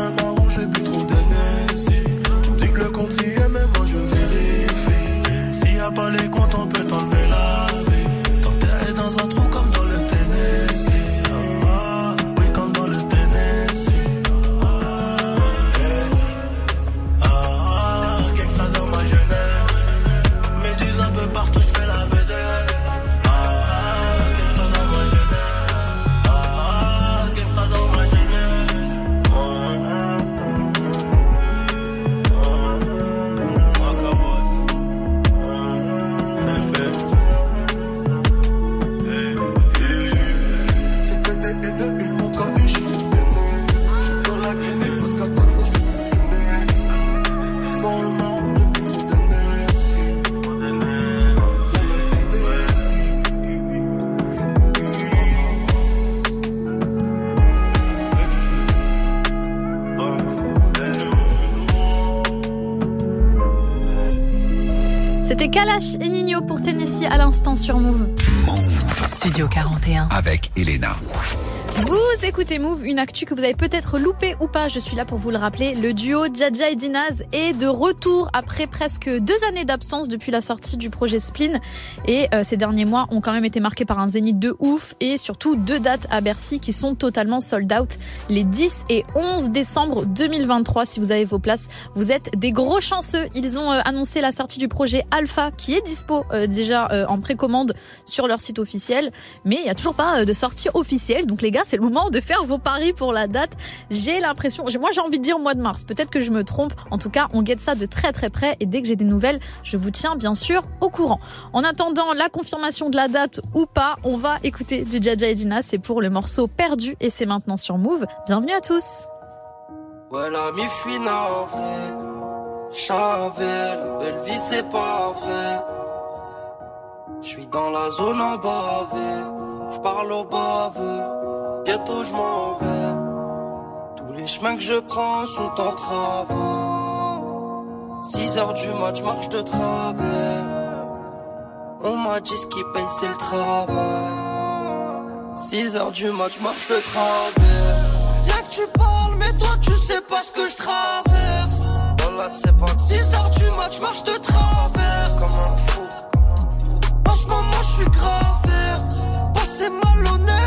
l'instant sur Move. Studio 41. Avec Elena. Vous écoutez Move, une actu que vous avez peut-être loupé ou pas. Je suis là pour vous le rappeler. Le duo Jaja et Dinaz est de retour après presque deux années d'absence depuis la sortie du projet Spleen. Et euh, ces derniers mois ont quand même été marqués par un zénith de ouf et surtout deux dates à Bercy qui sont totalement sold out. Les 10 et 11 décembre 2023. Si vous avez vos places, vous êtes des gros chanceux. Ils ont euh, annoncé la sortie du projet Alpha qui est dispo euh, déjà en précommande sur leur site officiel. Mais il n'y a toujours pas de sortie officielle. Donc les gars, c'est le moment de faire vos paris pour la date. J'ai l'impression, moi j'ai envie de dire mois de mars. Peut-être que je me trompe. En tout cas, on guette ça de très très près. Et dès que j'ai des nouvelles, je vous tiens bien sûr au courant. En attendant la confirmation de la date ou pas, on va écouter du Jaja. C'est pour le morceau Perdu et c'est maintenant sur Move. Bienvenue à tous. Bientôt je m'en vais. Tous les chemins que je prends sont en travaux. 6 heures du match, marche de travers. On m'a dit ce qui paye, c'est le travail. 6 heures du match, marche de travers. Y'a que tu parles, mais toi tu sais pas ce que je traverse. Sais pas. 6 heures du match, marche de travers. Comme un fou. En ce moment, je suis graveur. Passé malhonnête,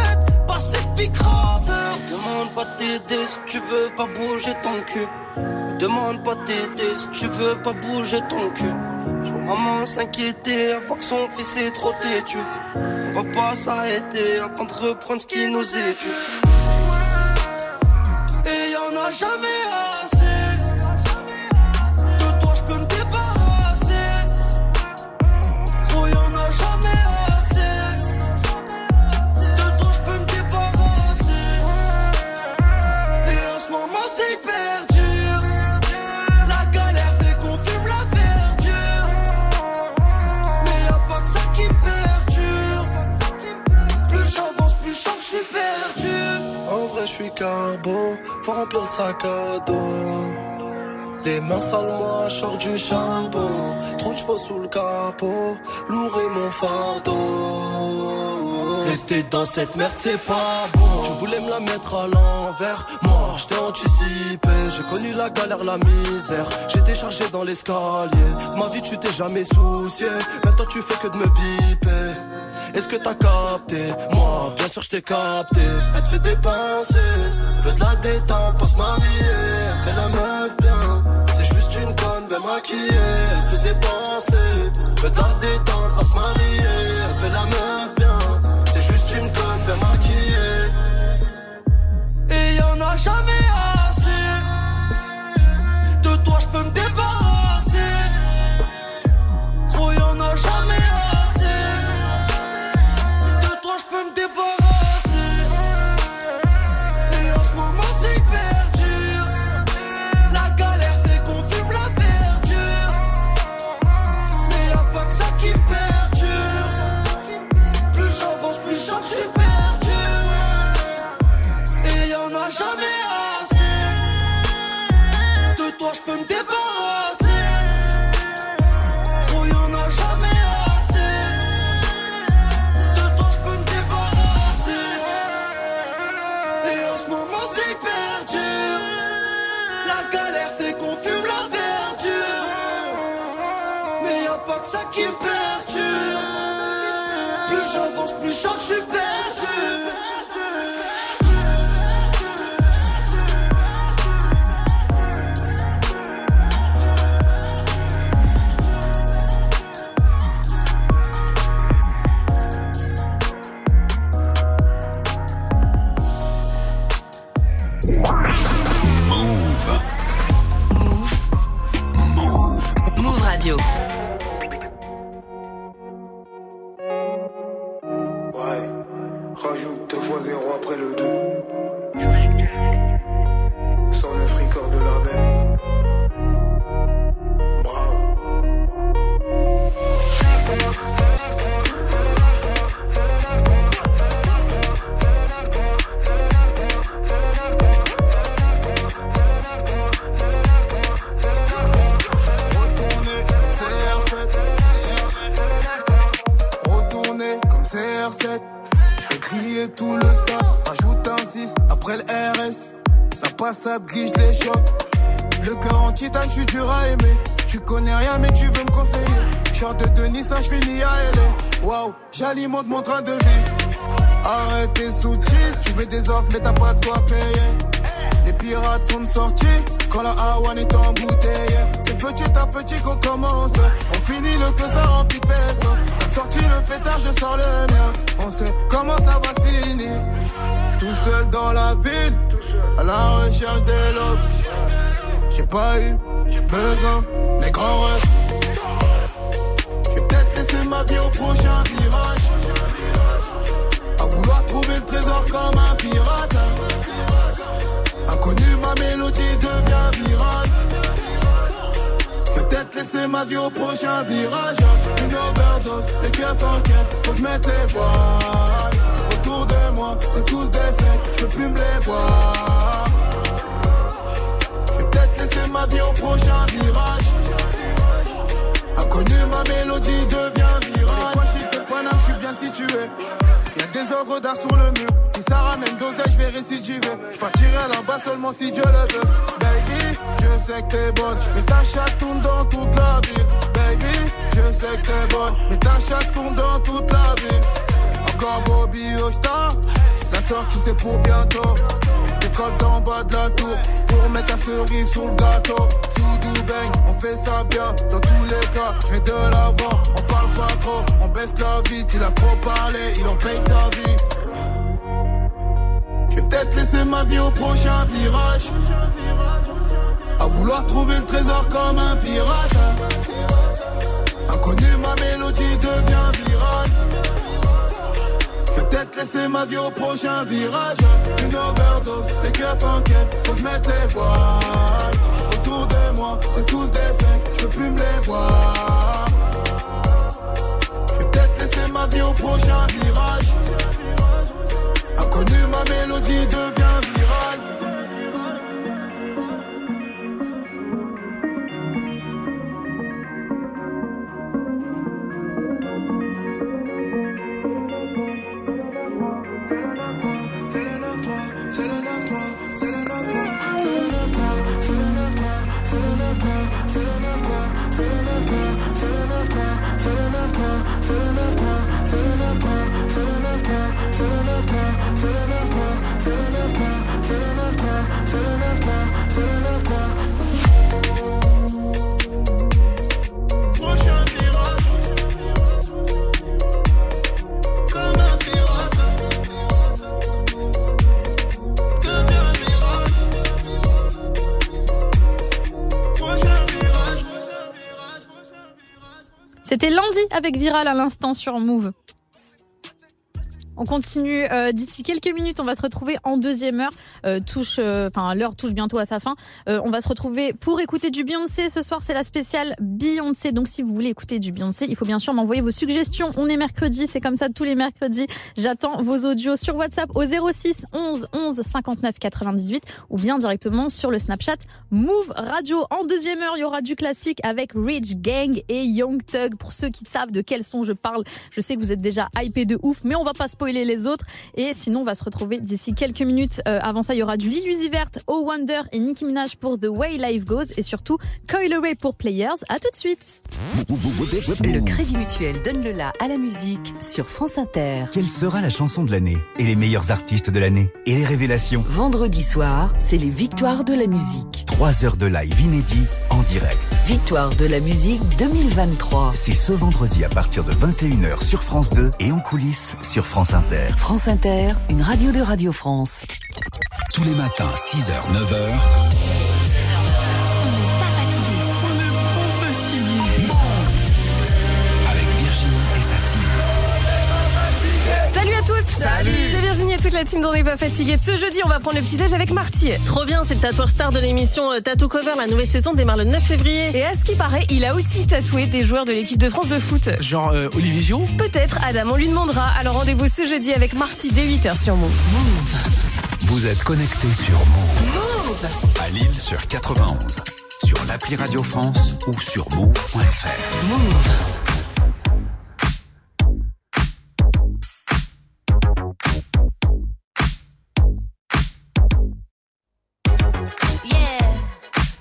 Demande pas t'aider si tu veux pas bouger ton cul. Demande pas t'aider si tu veux pas bouger ton cul. Je vois maman s'inquiéter avant que son fils est trop têtu. On va pas s'arrêter avant de reprendre ce qui nous est dû. Et y'en a jamais. Suis carbo, faut remplir le sac à dos. Les mains sales, moi, je sors du charbon. Trop de chevaux sous le capot, lourd mon fardeau. Rester dans cette merde, c'est pas bon. Tu voulais me la mettre à l'envers, moi, je anticipé. J'ai connu la galère, la misère. J'étais chargé dans l'escalier. Ma vie, tu t'es jamais soucié. Maintenant, tu fais que de me biper. Est-ce que t'as capté? Moi, bien sûr, je t'ai capté. Elle te fait dépenser, veut de la détente, pas se marier. Fait la meuf bien, c'est juste une conne bien maquillée. Elle te fait dépenser, veut de la détente, pas se marier. Fait la meuf jamais assez. De toi, je peux me débarrasser. Gros, y'en a jamais un tipo 3-0 après le 2. Les chocs. Le cœur en titane, je dur à aimer. Tu connais rien, mais tu veux me conseiller. Short de Denis, ça je finis à LA. Waouh, j'alimente mon train de vie. Arrête tes sous-titres, tu veux des offres, mais t'as pas de quoi payer. Les pirates sont sortis quand la Hawan est embouteillée. C'est petit à petit qu'on commence. On finit le que ça remplit pesos. Sorti le pétard, je sors le mien. On sait comment ça va se finir. Tout seul dans la ville, à la recherche des lobes. J'ai pas eu besoin, mes grands rêves. J'ai peut-être laissé ma vie au prochain virage. À vouloir trouver le trésor comme un pirate. Inconnu, ma mélodie devient virale. J'ai peut-être laissé ma vie au prochain virage. Une overdose, les keufs en quête, faut que je mette les voiles. C'est tous des fêtes, je peux plus me les voir. J'ai peut-être laissé ma vie au prochain virage. Inconnu, ma mélodie devient virale. Quoi, de Paname, je suis bien situé. Y'a des œuvres d'art sur le mur. Si ça ramène d'oseille, je vais récidiver. Je partirai là-bas seulement si Dieu le veut. Baby, je sais que t'es bonne. Mais ta chatte tourne dans toute la ville. Baby, je sais que t'es bonne. Mais ta chatte tourne dans toute la ville. Encore Bobby Osta. La sortie c'est pour bientôt. Décolle d'en bas de la tour. Pour mettre ta cerise sur le gâteau. Doudou bang, on fait ça bien. Dans tous les cas, je vais de l'avant. On parle pas trop, on baisse la vie. Il a trop parlé, il en paye sa vie. Je vais peut-être laisser ma vie au prochain virage. À vouloir trouver le trésor comme un pirate. Inconnu, ma mélodie devient virale. Peut-être laisser ma vie au prochain virage. Une overdose, les keufs en quête, faut que je mette les voiles. Autour de moi, c'est tous des fakes, je peux plus me les voir. Peut-être laisser ma vie au prochain virage. Inconnu, ma mélodie devient virale. C'est le 9-3, c'est le 9-3, c'est le 9-3, c'est le 9-3, c'est le 9-3, c'est le 9-3, C'était lundi avec Viral à l'instant sur Move. On continue euh, d'ici quelques minutes. On va se retrouver en deuxième heure. Euh, touche, euh, l'heure touche bientôt à sa fin. On va se retrouver pour écouter du Beyoncé. Ce soir, c'est la spéciale Beyoncé. Donc, si vous voulez écouter du Beyoncé, il faut bien sûr m'envoyer vos suggestions. On est mercredi, c'est comme ça tous les mercredis. J'attends vos audios sur WhatsApp au 06 11 11 59 98 ou bien directement sur le Snapchat Move Radio. En deuxième heure, il y aura du classique avec Rich Gang et Young Thug. Pour ceux qui savent de quel son je parle, je sais que vous êtes déjà hypé de ouf, mais on va pas spoiler les autres. Et sinon, on va se retrouver d'ici quelques minutes. Euh, avant ça, il y aura du Lil Uzi Vert, Oh Wonder et Nicki Minaj pour The Way Life Goes et surtout Coil Ray pour Players. À tout de suite. Le Crédit Mutuel donne le la à la musique sur France Inter. Quelle sera la chanson de l'année Et les meilleurs artistes de l'année Et les révélations Vendredi soir, c'est les victoires de la musique. 3 heures de live inédit en direct. Victoire de la musique 2023. C'est ce vendredi à partir de 21h sur France 2 et en coulisses sur France Inter. France Inter, une radio de Radio France. Tous les matins, 6h, 9h. Avec Virginie et sa team. Salut à tous Salut. Et toute la team d'On n'est pas fatigué. Ce jeudi, on va prendre le petit déj avec Marty. Trop bien, c'est le tatoueur star de l'émission euh, Tattoo Cover. La nouvelle saison démarre le 9 février. Et à ce qui paraît, il a aussi tatoué des joueurs de l'équipe de France de foot. Genre euh, Olivier Giroud Peut-être, Adam, on lui demandera. Alors rendez-vous ce jeudi avec Marty dès 8h sur Move. Vous êtes connectés sur Move. À Lille sur 91. Sur l'appli Radio France ou sur move.fr. Move.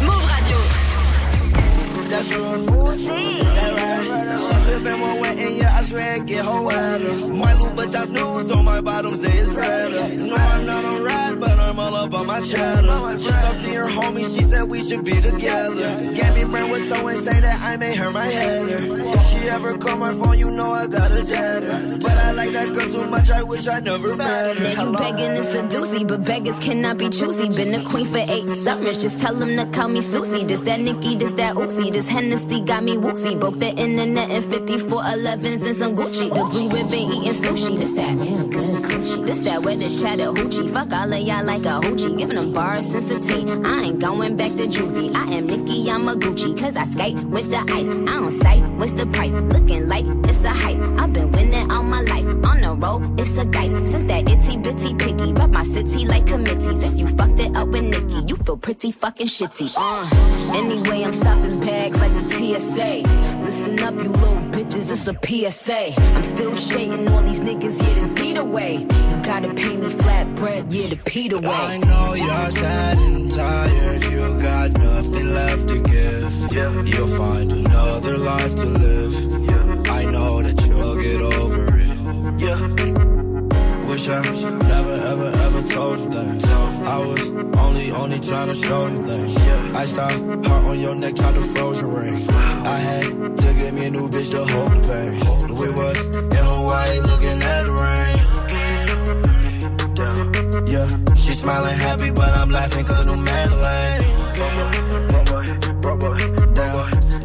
Move Radio. That's true. That right. She sippin' one wet and yeah, I swear it get her wetter. My Louboutins news on my bottoms, they is redder. No, I'm not on ride, but I'm all up on my cheddar. Just talked to your homie, she said we should be together. Gabby Brand was so insane that I made her my header. If she ever call my phone, you know I got a jetter. But I like that girl too much, I wish I never met her. Now you begging to seduce me, but beggars cannot be choosy. Been a queen for eight summers, just tell them to call me Susie. This that Nikki, this that Uzi, this Hennessy got me woozy. Broke the internet in 54 11s and some Gucci. The blue ribbon eating sushi, this that real good coochie. This that where this Chattahoochee. Fuck all of y'all like a hoochie. Giving them bars since a. I ain't going back to juvie. I am Nikki, I'm a Gucci. Cause I skate with the ice. I don't sight, what's the price? Looking like it's a heist. I've been my life. On the road, it's a dice. Since that itty bitty picky, rub my city like committees. If you fucked it up with Nikki, you feel pretty fucking shitty. Uh, anyway, I'm stopping bags like the TSA. Listen up, you little bitches, it's a PSA. I'm still shading all these niggas, yeah, the deed away. You gotta pay me flat bread, yeah, the Pete away. I know you're sad and tired. You got nothing left to give. You'll find another life to live. It. Wish I never, ever, ever told you things. I was only, only trying to show you things. I stopped heart on your neck, tried to froze your ring. I had to get me a new bitch to hold the pain. We was in Hawaii looking at the rain. Yeah, she smiling happy, but I'm laughing cause I knew Madeline.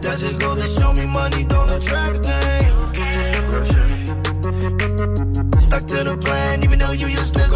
That just goes to show me money don't attract. To the plan, even though you used to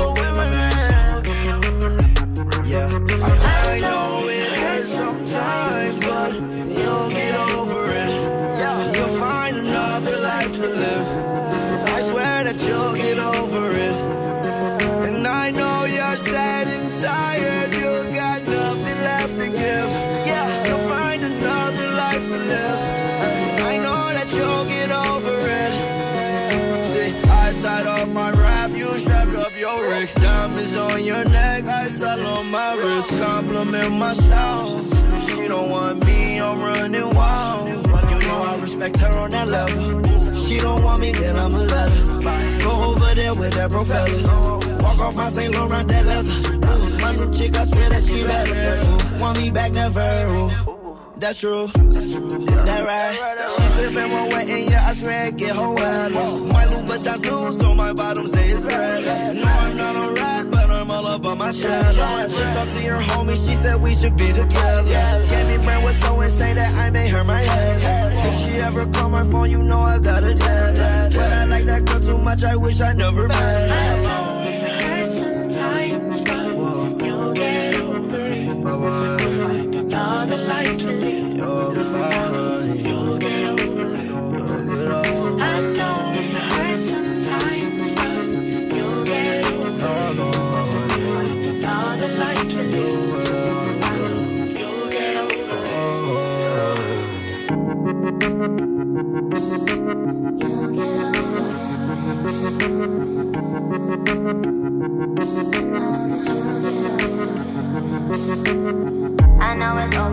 Compliment myself. She don't want me, I'm running wild. You know I respect her on that level. She don't want me, then I'ma. Go over there with that bro fella. Walk off my St. Laurent, that leather. Ooh, my new chick, I swear that she better. Ooh, want me back, never. Ooh. That's true. That right. She sippin' one wet and yeah, I swear it get her wetter. My Louboutins new, so my bottom stays red. No, I'm not alright, but I'm all up on my cheddar. Just talked to your homie, she said we should be together. Gave me brain was so insane that I made her my head. If she ever call my phone, you know I got a dead. But I like that girl too much, I wish I never met her. You're I know it's over.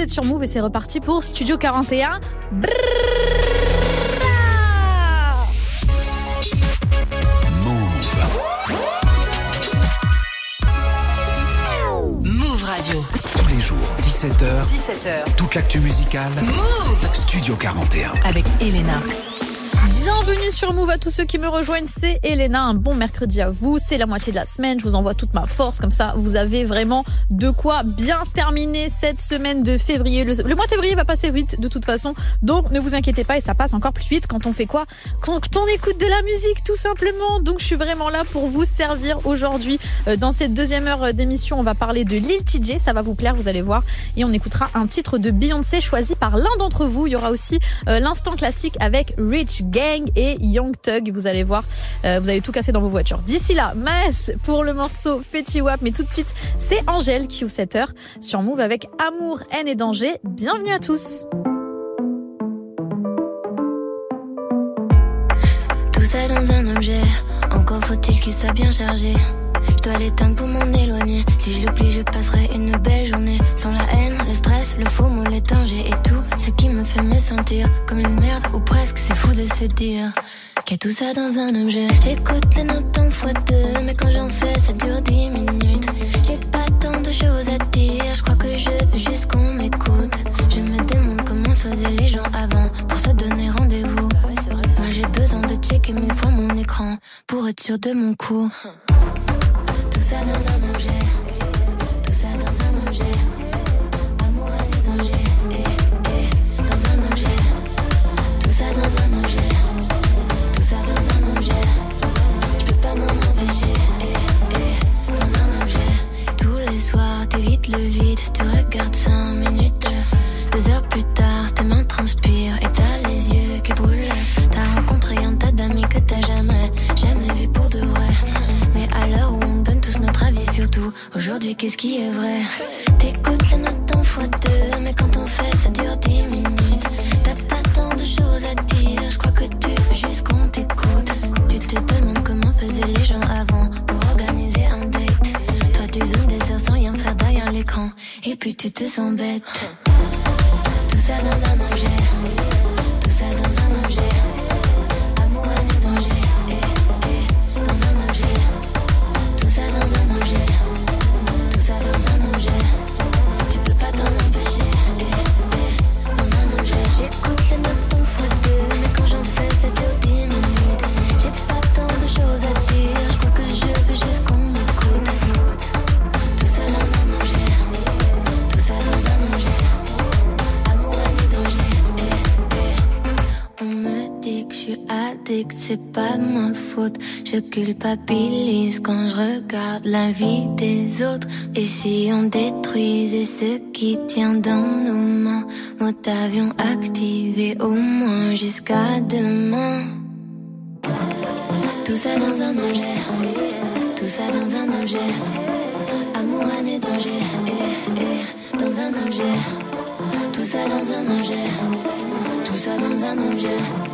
Vous êtes sur Move et c'est reparti pour Studio 41. Brrrra. Move Radio. Tous les jours, 17h. 17h. Toute l'actu musicale. Move Studio 41. avec Elena. Bienvenue sur Move à tous ceux qui me rejoignent, c'est Elena, un bon mercredi à vous, c'est la moitié de la semaine, je vous envoie toute ma force, comme ça vous avez vraiment de quoi bien terminer cette semaine de février. Le, mois de février va passer vite de toute façon, donc ne vous inquiétez pas et ça passe encore plus vite quand on fait quoi? Quand on écoute de la musique tout simplement, donc je suis vraiment là pour vous servir aujourd'hui. Euh, Dans cette deuxième heure d'émission, on va parler de Lil TJ, ça va vous plaire, vous allez voir, et on écoutera un titre de Beyoncé choisi par l'un d'entre vous. Il y aura aussi euh, l'instant classique avec Rich Gang Young Thug. Vous allez voir, euh, vous allez tout casser dans vos voitures. D'ici là, Maes pour le morceau Fetty Wap. Mais tout de suite, c'est Angèle qui cette heure sur Move avec Amour, haine et danger. Bienvenue à tous. Tout ça dans un objet, encore faut-il qu'il soit bien chargé. Je dois l'éteindre pour m'en éloigner. Si je l'oublie, je passerai une belle journée. Sans la haine, le stress, le faux mot, les dangers et tout ce qui me fait me sentir comme une merde ou presque. C'est fou de se dire qu'est tout ça dans un objet. J'écoute les notes en fois deux, mais quand j'en fais, ça dure dix minutes. J'ai pas tant de choses à dire, je crois que je veux juste qu'on m'écoute. Je me demande comment faisaient les gens avant pour se donner rendez-vous. Moi j'ai besoin de checker mille fois mon écran pour être sûr de mon coup. Tout ça dans un objet. Tout ça dans un objet. Amour, année, danger. Eh, eh, dans un objet. Tout ça dans un objet. Tout ça dans un objet. Je peux pas m'en empêcher. Eh, eh, dans un objet. Tous les soirs, t'évites le vide. Tu regardes 5 minutes. Aujourd'hui qu'est-ce qui est vrai? T'écoutes les notes en fois deux, mais quand on fait ça dure dix minutes. T'as pas tant de choses à dire, je crois que tu veux juste qu'on t'écoute. Tu te demandes comment faisaient les gens avant pour organiser un date. Toi tu zoomes des heures sans rien faire derrière l'écran, et puis tu te sens bête. Tout ça dans un objet. Je culpabilise quand je regarde la vie des autres. Et si on détruisait ce qui tient dans nos mains, mode avion activé au moins jusqu'à demain. Tout ça dans un objet, tout ça dans un objet. Amour, année, danger, eh, eh, dans un objet. Tout ça dans un objet, tout ça dans un objet.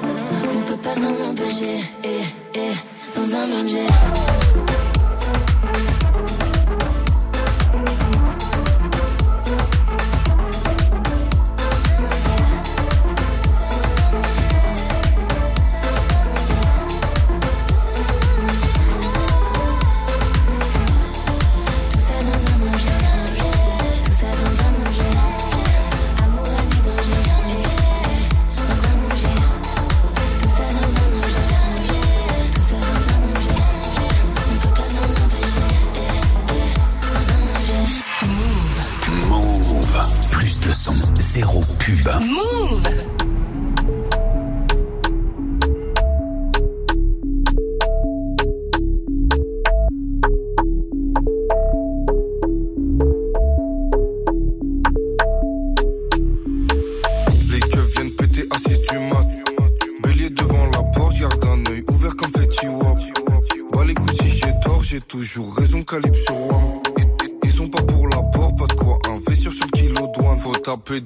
On peut pas s'en empêcher, eh, eh, dans un objet.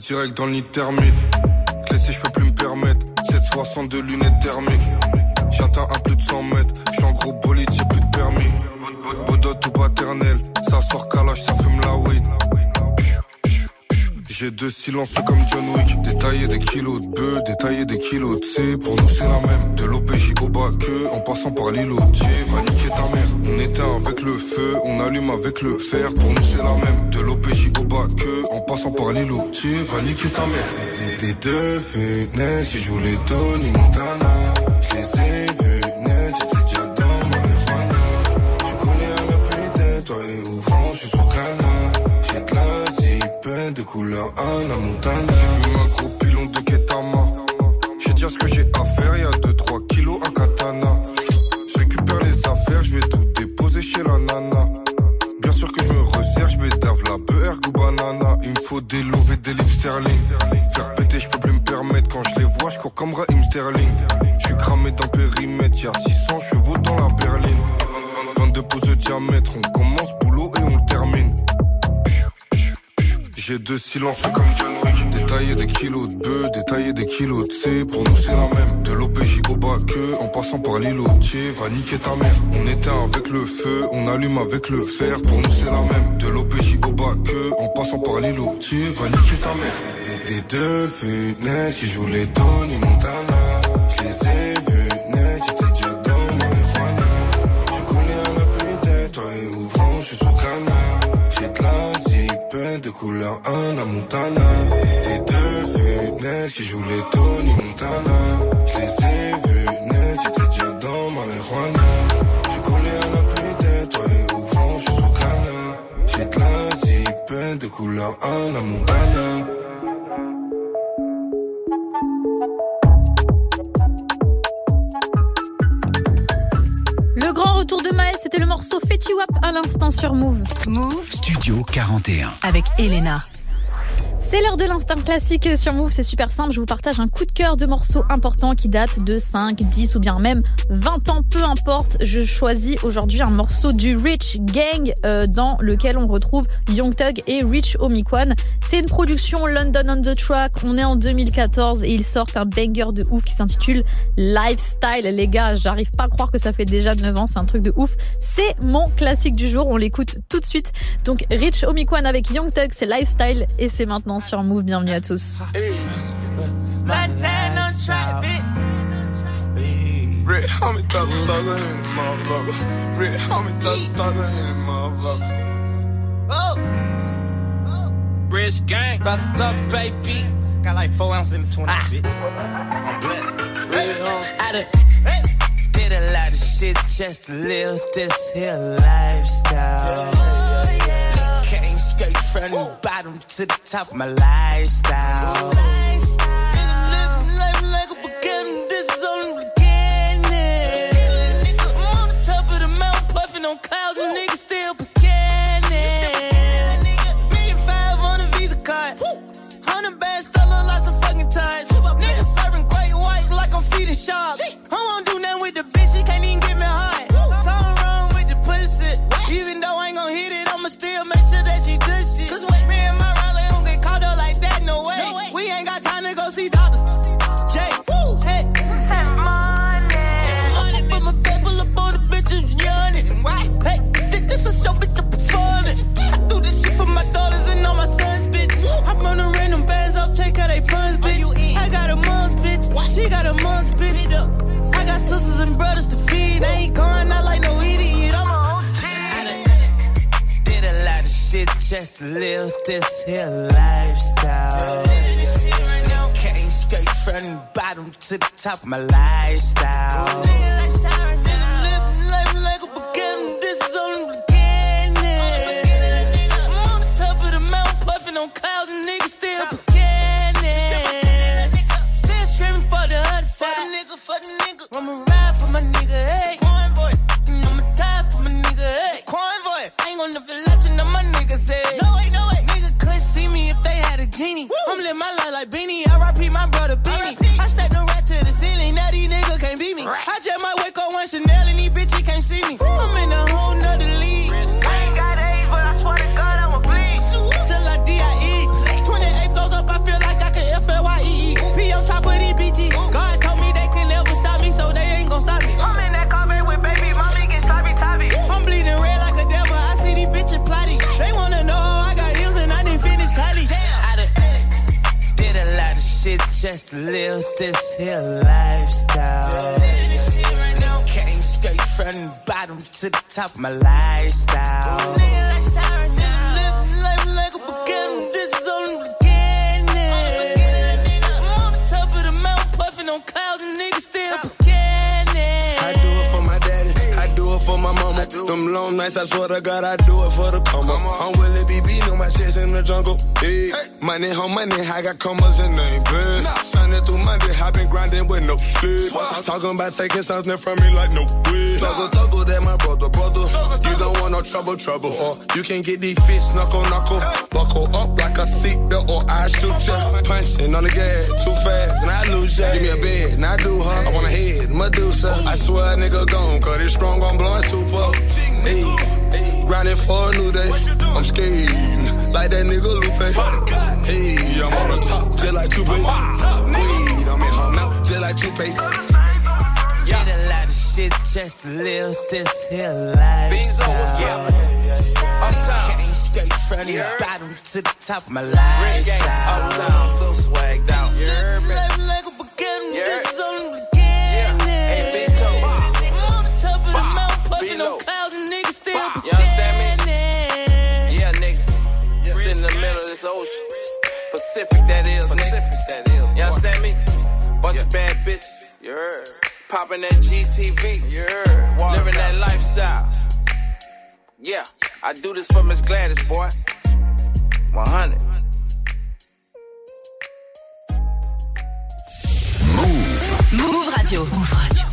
Direct dans le nid thermique. Clé je peux plus me permettre. 762 lunettes thermiques. J'atteins à plus de 100 mètres. J'suis en gros bolide, j'ai plus de permis. Bodot ou paternel. Ça sort calage, ça fume la weed. J'ai deux silences comme John Wick. Détailler des kilos de bœufs, détailler des kilos de C. Pour nous, c'est la même. De l'OPJ au bas que, en passant par l'îlot. va niquer ta mère. On éteint avec le feu, on allume avec le fer. Pour nous, c'est la même. De l'OPJ au bas que, en passant par l'îlot. va niquer ta mère. Des, deux fenêtres qui jouent les Tony Montana. Je les ai vus net, dans marijuana. Je connais un peu putain, toi et ouvrant, je suis sous canard. J'ai de la zipette de couleur Anna Montana. avec le fer. Pour nous, c'est la même. De l'OPJ au bas que en passant par l'îlot. Tu vas niquer ta mère. Des, des deux fenêtres qui jouent les Tony Montana. Je les ai vus naître, j'étais déjà dans marijuana. Je connais un appui d'être, toi et ouvrant, je suis sous canard. J'ai de la zipette de couleur Anna Montana. Montana. Le grand retour de Maël, c'était le morceau Fetty Wap à l'instant sur Move. Move Studio 41. avec Elena. C'est l'heure de l'instinct classique sur Move, c'est super simple, je vous partage un coup de cœur de morceaux importants qui datent de 5, 10 ou bien même 20 ans, peu importe. Je choisis aujourd'hui un morceau du Rich Gang euh, dans lequel on retrouve Young Thug et Rich Omikwan. C'est une production London on the Track, on est en 2014 et ils sortent un banger de ouf qui s'intitule Lifestyle. Les gars, j'arrive pas à croire que ça fait déjà 9 ans, c'est un truc de ouf. C'est mon classique du jour, on l'écoute tout de suite. Donc Rich Omikwan avec Young Thug, c'est Lifestyle et c'est maintenant sur Move. Bienvenue à tous. Red homie thugger thugger in the motherfucker. Red homie thugger thugger in the motherfucker. Rich gang, fucked up, baby. Got like four ounces in the 20, bitch. I done of shit just live this here lifestyle. Came straight from the bottom to the top my lifestyle. She got a mom's bitch. I got sisters and brothers to feed. I ain't going out like no idiot. I'm a OG. I done Did a lot of shit just to live this here lifestyle. Came straight from the bottom to the top of my lifestyle. Living life like a beginning, this is only beginning. I'm on the top of the mountain, puffing on clouds, and niggas still Nigga, the nigga. I'ma ride for my nigga, hey. Convoy. And I'ma die for my nigga, hey. Convoy. I ain't gonna let you know my niggas, hey. No way, no way. Nigga couldn't see me if they had a genie. I'm living my life like Beanie. R.I.P. my brother Beanie. I stacked the rat to the ceiling. Now these niggas can't beat me. I just might wake up one Chanel and these bitches can't see me. I'm in a just live this here lifestyle. Came straight from the bottom to the top my lifestyle. For my mama. Them long nights, I swear to God, I do it for the up. I'm Willie BB, know my chest in the jungle. Hey. Money home, money, I got commas and name plans. Sunday through Monday, I been grinding with no sleep. Talking about taking something from me like no way. Tuggle, tuggle, that my brother, brother. You don't want no trouble, trouble. Or you can get these fish knuckle, knuckle. Buckle up like a seatbelt or I shoot ya. Punching on the gas too fast and I lose ya. Give me a bed and I do her. I want a head, Medusa. I swear a nigga gone, cause it's strong, I'm blowing super. Hey, grinding for a new day. I'm skating like that nigga Lupe. Hey, I'm on the top, just like two Weed, I'm in her mouth, just like toothpaste shit just live this here life. Yeah. Uptown. Came straight from the yeah. bottom to the top of my lifestyle. Uptown, so swagged out. Yeah, life like a beginning. Yeah. This is only the beginning. Yeah. Ain't been told. On the top of bah. the mountain, puffing on clouds, and niggas still bah. You understand me? Yeah, nigga. Just Rich in the middle of this ocean. Pacific, that is. Pacific, nigga. that is. You understand me? Bunch yeah. of bad bitches. Yeah. Popping that GTV. You heard. Living that lifestyle. Yeah, I do this for Miss Gladys, boy. 100. Move. Move Radio. Move Radio.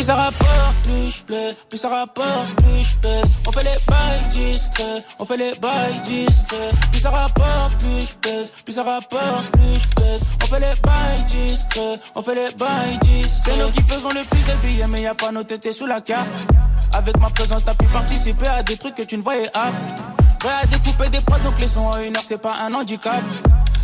Plus ça rapporte, plus je. Plus ça rapporte, plus je. On fait les bails discrets. On fait les bails discrets. Plus ça rapporte, plus je pèse. Plus ça rapporte, plus je pèse. On fait les bails discrets. On fait les bails discrets. C'est nous qui faisons le plus de billets, mais y a pas nos tétés sous la carte. Avec ma présence, t'as pu participer à des trucs que tu ne voyais pas. Prêt à découper des prods, donc les sons à une heure, c'est pas un handicap.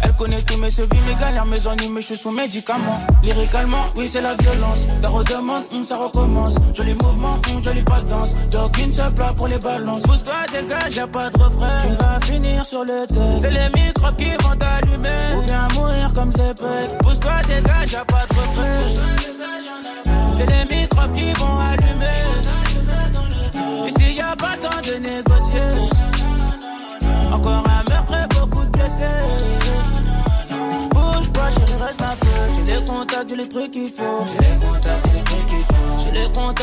Elle connaît tous mes sevis, mes galères, mes ennuis, mais je suis sous médicaments. Lyricalement, oui, c'est la violence. Ta redemande, hum, ça recommence. Joli mouvement, hum, jolie pas de danse. Jogging, se plat pour les balances. Pousse-toi, dégage, y'a pas de refrain. Tu vas finir sur le thé. C'est les microbes qui vont t'allumer. Ou bien mourir comme c'est pète. Pousse-toi, dégage, y'a pas de refrain. C'est les microbes qui vont allumer. J'ai les trucs qu'il faut.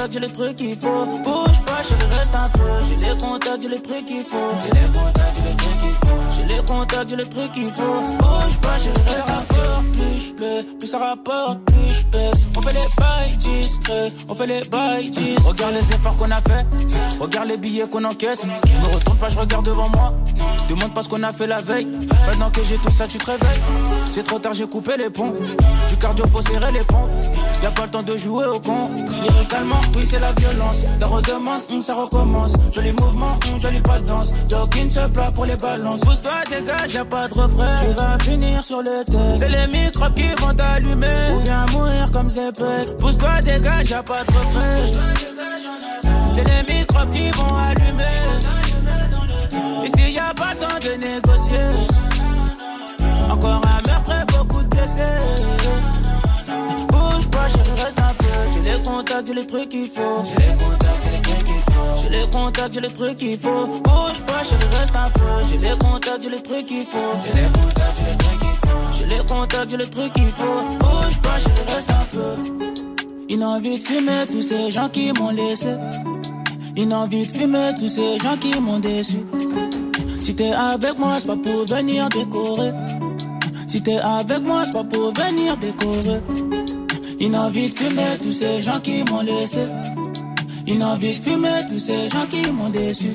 Contacts, j'ai les trucs qu'il faut. Bouge pas, chérie, reste un peu. J'ai les contacts, j'ai les trucs qu'il faut. J'ai les contacts, j'ai les trucs qu'il faut. J'ai les contacts, j'ai les trucs qu'il faut. Bouge pas, chérie, reste un peu. Plus je plais, plus ça rapporte, plus je pèse. On fait les bails discrets, on fait les bails discrets. Regarde les efforts qu'on a fait, regarde les billets qu'on encaisse. Je me retourne pas, je regarde devant moi. Demande pas ce qu'on a fait la veille. Maintenant que j'ai tout ça, tu te réveilles. C'est trop tard, j'ai coupé les ponts. Du cardio, faut serrer les pompes. Y a pas le temps de jouer au con. Lyricalement, oui, c'est la violence. La redemande, hum, ça recommence. Joli mouvement, hum, jolie pas de danse. Jogging se plat pour les balances. Pousse-toi, dégage, y'a pas de refrain. Tu vas finir sur le thé. C'est les microbes qui vont t'allumer. Ou bien mourir comme Zepek. Pousse-toi, dégage, y'a pas de refrain. C'est les microbes qui vont allumer. Ici y a pas le temps de négocier. Encore un meurtre et beaucoup de blessés. Bouge pas, chérie, reste. J'ai les contacts, j'ai les trucs qu'il faut. J'ai les contacts, j'ai les trucs qu'il faut. J'ai les contacts, j'ai les trucs qu'il faut. Bouge pas, chérie, reste un peu. J'ai les contacts, j'ai les trucs qu'il faut. J'ai les contacts, j'ai les trucs qu'il faut. J'ai les contacts, j'ai les trucs qu'il faut. Bouge pas, chérie, reste un peu. Une envie de fumer tous ces gens qui m'ont laissé. Une envie de fumer tous ces gens qui m'ont déçu. Si t'es avec moi, c'est pas pour venir décorer. Si t'es avec moi, c'est pas pour venir décorer. Une envie de fumer tous ces gens qui m'ont laissé. Une envie de fumer tous ces gens qui m'ont déçu.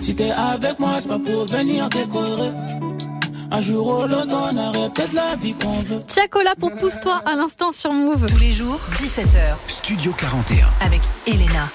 Si t'es avec moi, c'est pas pour venir décorer. Un jour ou l'autre, on aurait peut-être la vie qu'on veut. Tiakola pour Pousse-toi à l'instant sur Move. Tous les jours, 17h. Studio 41. Avec Elena.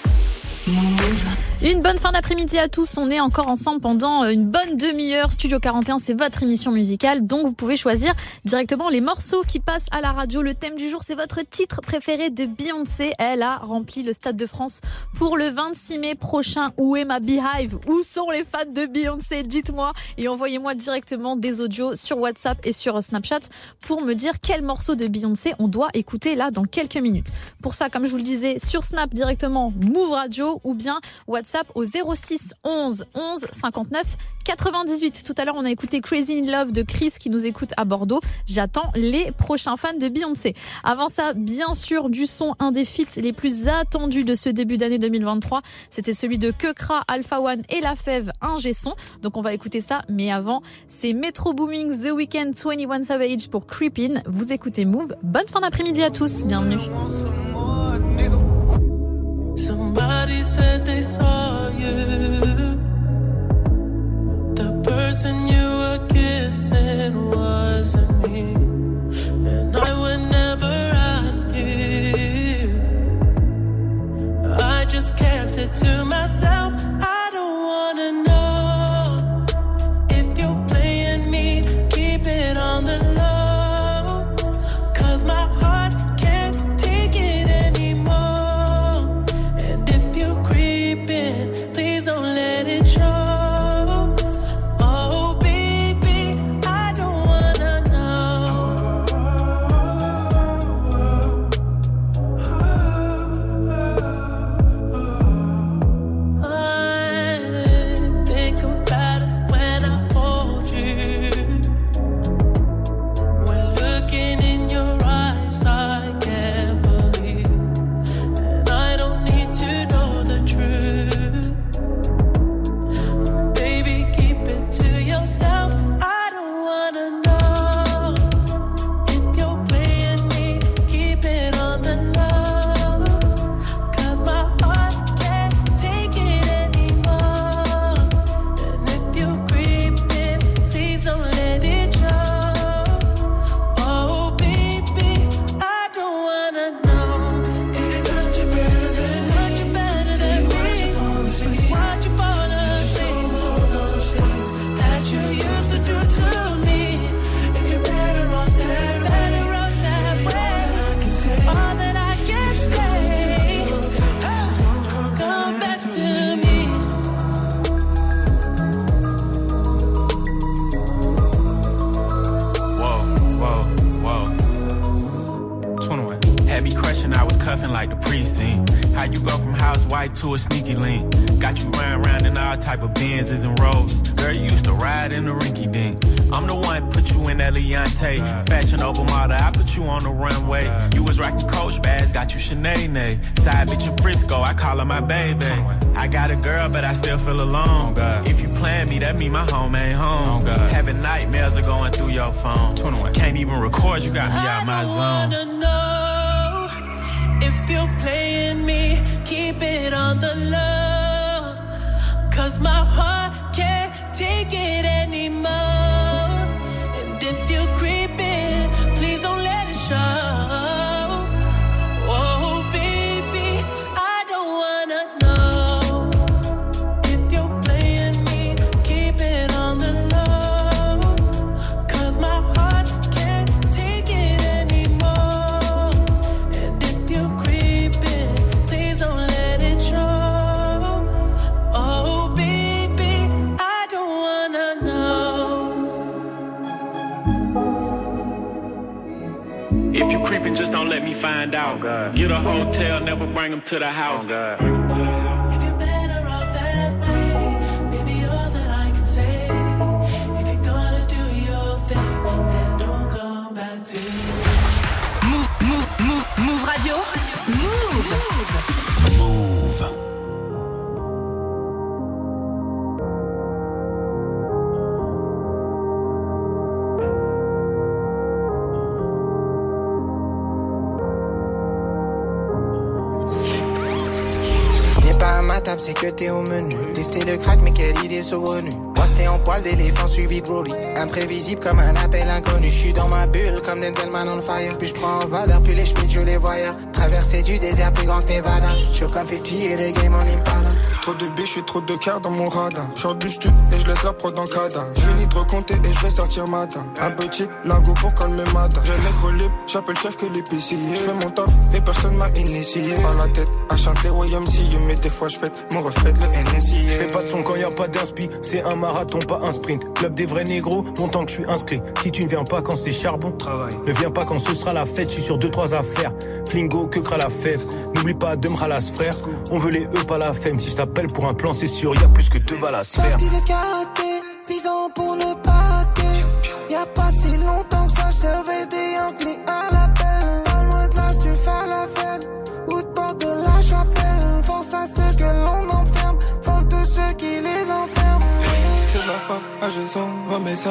Move. Une bonne fin d'après-midi à tous. On est encore ensemble pendant une bonne demi-heure. Studio 41, c'est votre émission musicale. Donc, vous pouvez choisir directement les morceaux qui passent à la radio. Le thème du jour, c'est votre titre préféré de Beyoncé. Elle a rempli le Stade de France pour le 26 mai prochain. Où est ma Beehive? Où sont les fans de Beyoncé? Dites-moi et envoyez-moi directement des audios sur WhatsApp et sur Snapchat pour me dire quel morceau de Beyoncé on doit écouter là dans quelques minutes. Pour ça, comme je vous le disais, sur Snap directement Move Radio ou bien WhatsApp au 06 11 11 59 98. Tout à l'heure, on a écouté Crazy in Love de Chris qui nous écoute à Bordeaux. J'attends les prochains fans de Beyoncé. Avant ça, bien sûr, du son, un des feats les plus attendus de ce début d'année 2023. C'était celui de Kekra, Alpha One et La Fève, un G-son. Donc on va écouter ça. Mais avant, c'est Metro Booming The Weeknd 21 Savage pour Creepin. Vous écoutez Move. Bonne fin d'après-midi à tous. Bienvenue. Somebody said they saw you. The person you were kissing wasn't me. Out. Get a hotel, never bring them to the oh, house. Baby, c'est que t'es au menu. Tester le crack, mais quelle idée saugrenue. Moi, c'était en poil d'éléphant suivi de Broly. Imprévisible comme un appel inconnu. Je suis dans ma bulle comme Denzel Man on fire. Puis je prends en valeur, puis les schmitts, je les voyais. Traversée du désert plus grand que Nevada. Je suis comme 50 et les game en Impala. Trop de biches et trop de cœur dans mon radar. Short du stud et je laisse la prod en cadavre. Je finis de recompter et je vais sortir matin. Un petit lingot pour calmer matin. J'ai nègre libre, j'appelle chef que l'épicier. Je fais mon taf et personne m'a initié. Par la tête à chanter YMCA, mais des fois je fête mon reflet le NSI. Je fais pas de son quand y a pas d'inspi, c'est un marathon, pas un sprint. Club des vrais négros, longtemps que je suis inscrit. Si tu ne viens pas quand c'est charbon, travail. Ne viens pas quand ce sera la fête, je suis sur deux trois affaires. Flingo, que cra la fève? N'oublie pas de me ralasse frère. On veut les E, pas la femme. Si je t'appelle pour un plan, c'est sûr, y a plus que deux balles à se faire. 78 karaté, visant pour ne pas rater. Y'a pas si longtemps que ça, je servais des Yankees à l'appel. Frappe, son ça.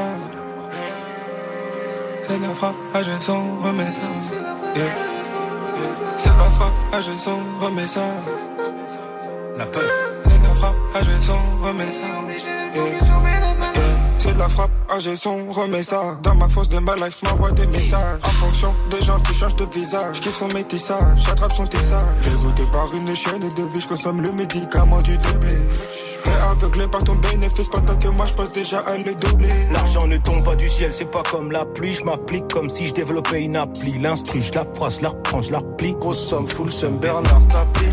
C'est de la frappe, j'ai son remets ça. Yeah. Yeah. C'est la frappe, j'ai son remets ça. La peur. C'est de la frappe, ah j'ai son remets ça. Yeah. Yeah. C'est de la frappe, j'ai son remets ça. Dans ma fosse de ma life, m'envoie des messages. En fonction des gens, tu changes de visage. Kiffe son métissage, j'attrape son tissage. Dégoûté par une chaîne de vie, je consomme le médicament du doublé. Aveuglé par ton bénéfice pendant que moi je passe déjà à le doubler. L'argent ne tombe pas du ciel, c'est pas comme la pluie. Je m'applique comme si je développais une appli. L'instru, je la phrase, je la reprends, je la replie. Grosse somme, full somme, Bernard tapis.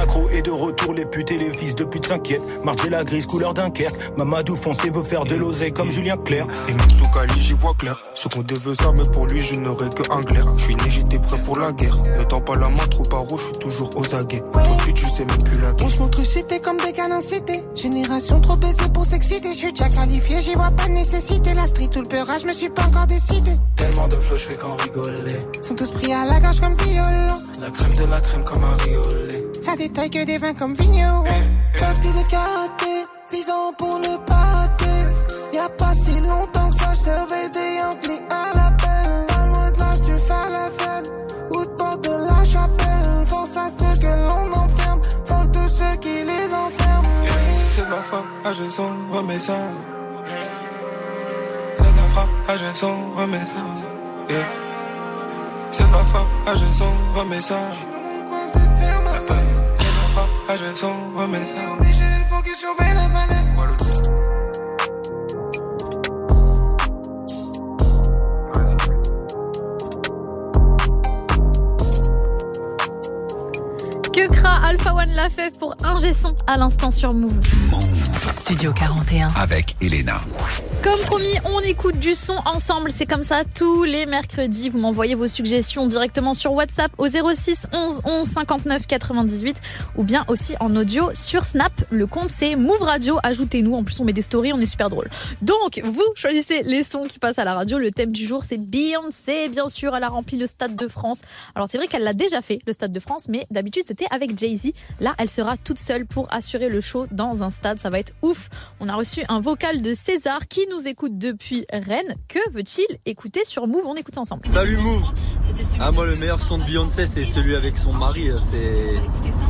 Macro est de retour, les putes et les fils de pute s'inquiètent. Marcher la grise, couleur Dunkerque. Mamadou foncé veut faire de l'oseille comme Julien Clerc. Et même sous Cali, j'y vois clair. Ce qu'on devait ça, mais pour lui, je n'aurais que un clair. Je suis né, j'étais prêt pour la guerre. Ne tends pas la main, trop par rouge, je suis toujours aux aguets. Pute, je sais même plus la On se montre cité comme des canons cités. Génération trop baisée pour s'exciter. Je suis déjà qualifié, j'y vois pas de nécessité. La street ou le peurage, je me suis pas encore décidé. Tellement de flow, je fais qu'en rigoler. Sont tous pris à la gorge comme violon. La crème de la crème comme un riolet. Ça détaille que des vins comme vigneron. Top 18 karaté, visant pour ne pas rater. Y'a pas si longtemps que ça, je servais des Yankees à l'appel. Pas loin de là, tu fais la fête. Ou de porte de la chapelle. Force à ceux que l'on enferme. Faut tous ceux qui les enferment. C'est de la frappe, j'ai son remets ça. C'est de la frappe, j'ai son remets ça. Yeah. C'est de la frappe, j'ai son remets ça. J'ai remets. Que cra Alpha One l'a fait pour un G son à l'instant sur Move. Studio 41. Avec Elena. Comme promis, on écoute du son ensemble. C'est comme ça tous les mercredis. Vous m'envoyez vos suggestions directement sur WhatsApp au 06 11 11 59 98 ou bien aussi en audio sur Snap. Le compte c'est Move Radio. Ajoutez-nous. En plus, on met des stories. On est super drôle. Donc, vous choisissez les sons qui passent à la radio. Le thème du jour, c'est Beyoncé. Bien sûr, elle a rempli le Stade de France. Alors, c'est vrai qu'elle l'a déjà fait, le Stade de France, mais d'habitude, c'était avec Jay-Z. Là, elle sera toute seule pour assurer le show dans un stade. Ça va être ouf. On a reçu un vocal de César qui nous écoute depuis Rennes. Que veut-il écouter sur Move On écoute ça ensemble. Salut Move Ah moi le meilleur son de Beyoncé c'est celui avec son mari, euh, c'est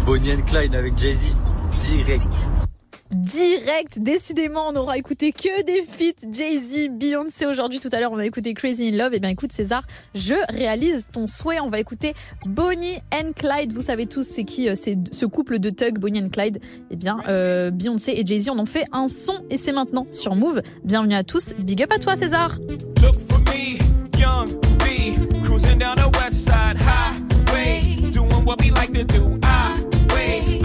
Bonnie and Clyde avec Jay-Z. Direct. Direct, décidément, on aura écouté que des feats Jay-Z, Beyoncé aujourd'hui. Tout à l'heure, on va écouter Crazy in Love. Et bien, écoute, César, je réalise ton souhait. On va écouter Bonnie and Clyde. Vous savez tous, c'est qui euh, C'est ce couple de thugs, Bonnie and Clyde. Et bien, euh, Beyoncé et Jay-Z en ont fait un son et c'est maintenant sur Move. Bienvenue à tous. Big up à toi, César. Look for me, young cruising down the west side doing what we like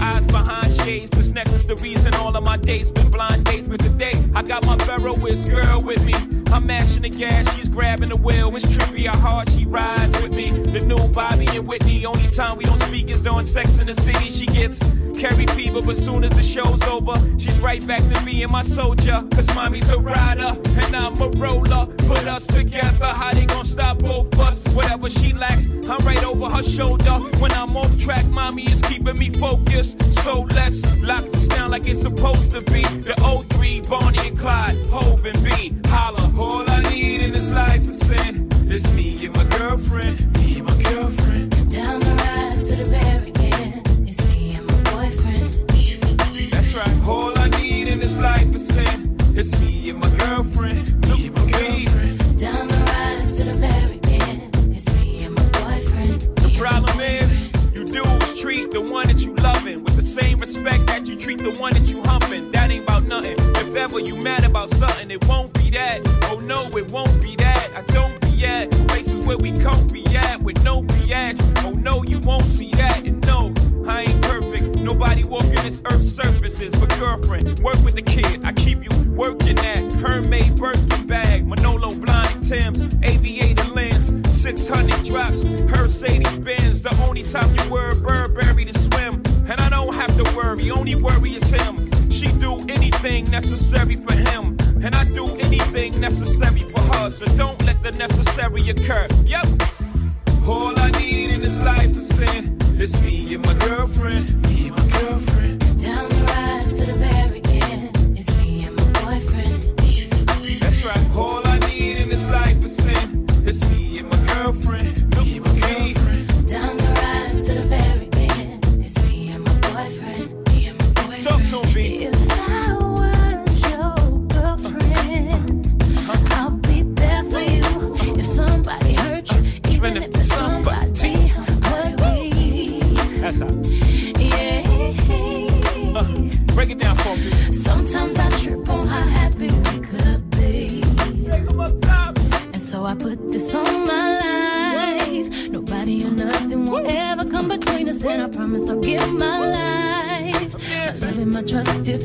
eyes behind shades. Necklace, reason all of my dates been blind dates. But today, I got my Ferroist girl with me. I'm mashing the gas, she's grabbing the wheel. It's trippy how hard she rides with me. The new Bobby and Whitney. Only time we don't speak is during sex in the city. She gets carry fever, but soon as the show's over, she's right back to me and my soldier. Cause mommy's a rider and I'm a roller. Put us together, how they gonna stop both us? Whatever she lacks, I'm right over her shoulder. When I'm off track, mommy is keeping me focused. So let's lock this down like it's supposed to be. The 03, Bonnie and Clyde, Hope and B. Holla, all I need in this life is sin. It's me and my girlfriend, me and my girlfriend. Down the ride to the very end. It's me and my boyfriend. Me and my boyfriend. That's right. All I need in this life is sin. It's me and my girlfriend. Me and my girlfriend. Down the ride to the very end. It's me and my boyfriend. The problem is, you dudes treat the one that you loving with the same respect that you treat the one that you humping. That ain't about nothing. Ever you mad about something, it won't be that. Oh no, it won't be that. I don't be at places where we comfy at with no biatch. Oh no, you won't see that. And no, I ain't perfect. Nobody walking this earth's surfaces. But girlfriend, work with the kid. I keep you working at Hermès Birkin bag, Manolo blind Tim's, aviator lens, 600 drops, Mercedes Benz. The only time you wear a Burberry to swim, and I don't have to worry. Only worry is him. She do anything necessary for him, and I do anything necessary for her. So don't let the necessary occur. Yep. All I need in this life is sin. It's me and my girlfriend. Me and my girlfriend.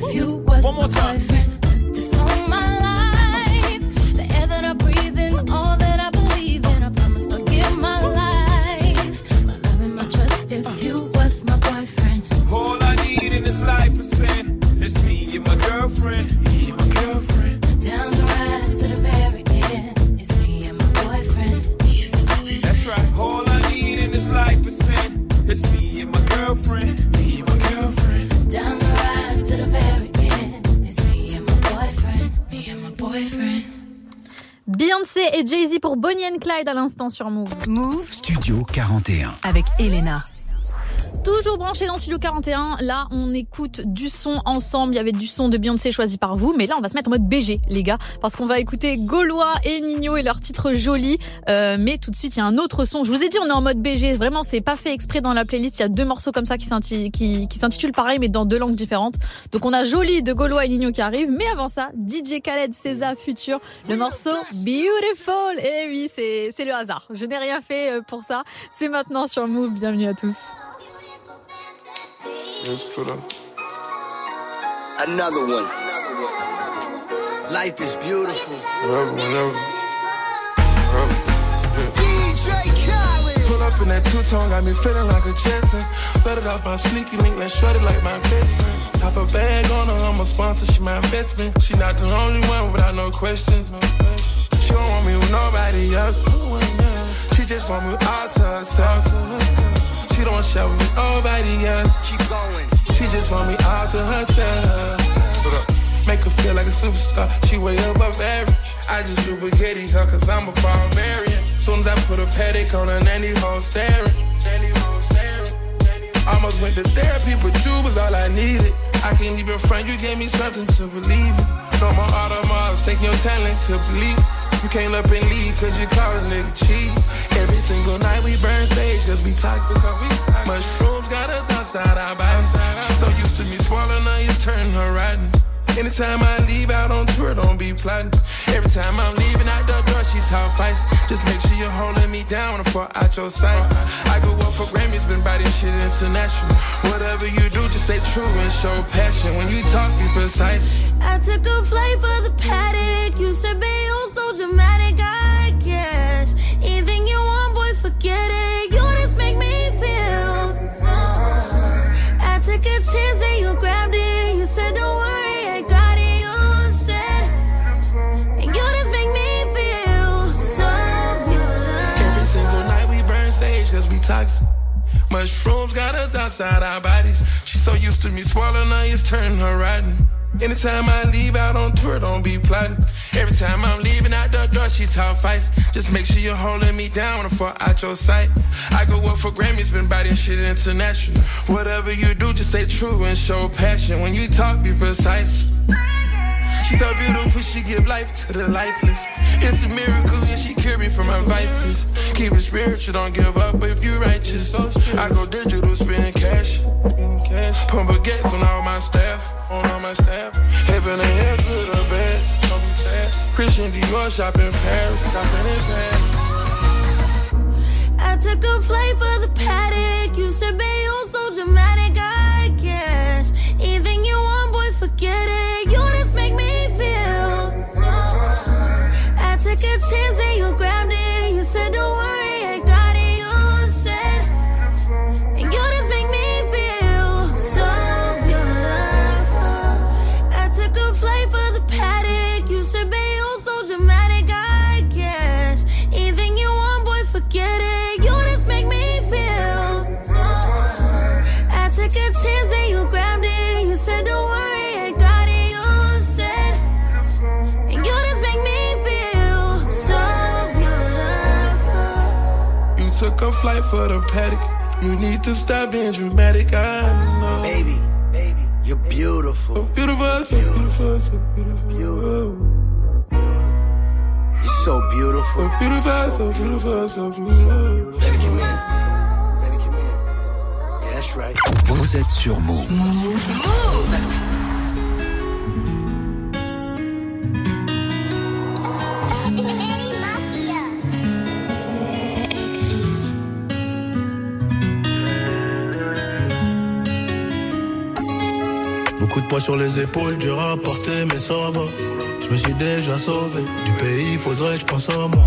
You was One more time. Clyde à l'instant sur Move. Move Studio 41. avec Elena. Toujours branché dans Studio 41. Là, on écoute du son ensemble. Il y avait du son de Beyoncé choisi par vous. Mais là, on va se mettre en mode BG, les gars. Parce qu'on va écouter Gaulois et Nino et leur titre joli. Euh, mais tout de suite, il y a un autre son. Je vous ai dit, on est en mode BG. Vraiment, c'est pas fait exprès dans la playlist. Il y a deux morceaux comme ça qui s'inti- qui- qui s'intitulent pareil, mais dans deux langues différentes. Donc, on a Joli de Gaulois et Nino qui arrive. Mais avant ça, DJ Khaled, César Futur, le morceau Beautiful. Et oui, c'est c'est le hasard. Je n'ai rien fait euh, pour ça. C'est maintenant sur Move. Bienvenue à tous. Let's put up another one. Life is beautiful. DJ Khaled. Pull up in that two-tone, got me feeling like a Jetson. Let it out my sneaky link, let's short it like my best friend. Top a bag on her, I'm a sponsor, she my investment. She not the only one without no questions. No questions. She don't want me with nobody else. She just want me all to herself. She don't share with nobody else. Keep going. She just want me all to herself. Make her feel like a superstar. She way above average. I just do spaghetti her cause I'm a barbarian. Soon as I put a paddock on her, nanny home staring. Nanny home staring. Almost went to therapy, but you was all I needed. I can't even front, you gave me something to believe in. No more automobiles, take your talent to believe. You came up and leave cause you call a nigga cheap. Every single night we burn sage cause we toxic. Mushrooms got us outside our bodies. She's so used to me swallowing her, it's turning her rotten. Anytime I leave out on tour, don't be plotting. Every time I'm leaving out the door, she talk fights. Just make sure you're holding me down before out your sight. I go up for Grammys, been biting shit international. Whatever you do, just stay true and show passion. When you talk, be precise. I took a flight for the paddock. You said, you're so dramatic, I guess. Anything you want, boy, forget it. You just make me feel. Uh-huh. I took a chance and you grabbed it. You said, don't worry, I got it. You said, and you just make me feel so good. Every single night we burn sage cause we toxic. Mushrooms got us outside our bodies. She's so used to me swallowing her, it's turning her rotten. Anytime I leave out on tour, don't be plotting. Every time I'm leaving out the door, she talk fights. Just make sure you're holding me down before out your sight. I go up for Grammys, been biting shit international. Whatever you do, just stay true and show passion. When you talk, be precise. She's so beautiful, she give life to the lifeless. It's a miracle, yeah, she cure me from my vices. Keep it spiritual, don't give up if you righteous. I go digital, spending cash. Pump baguettes on all my staff. On all my staff. Heaven and hell, good or bad. Christian Dior, shop in Paris. Shopping in Paris. I took a flight for the paddock. You said, babe, you're so dramatic, I guess. Anything you want, boy, forget it. I took a chance and You a flight for the paddock. You need to stop being dramatic, I know. Baby, baby, you're beautiful. So beautiful, so beautiful, so beautiful. You're so beautiful. So beautiful, so beautiful, so beautiful. Baby, come here. Baby, come here. Yeah, that's right. Vous êtes sur Move. Beaucoup de poids sur les épaules, dur à porter, mais ça va. Je me suis déjà sauvé. Du pays, faudrait que je pense à moi.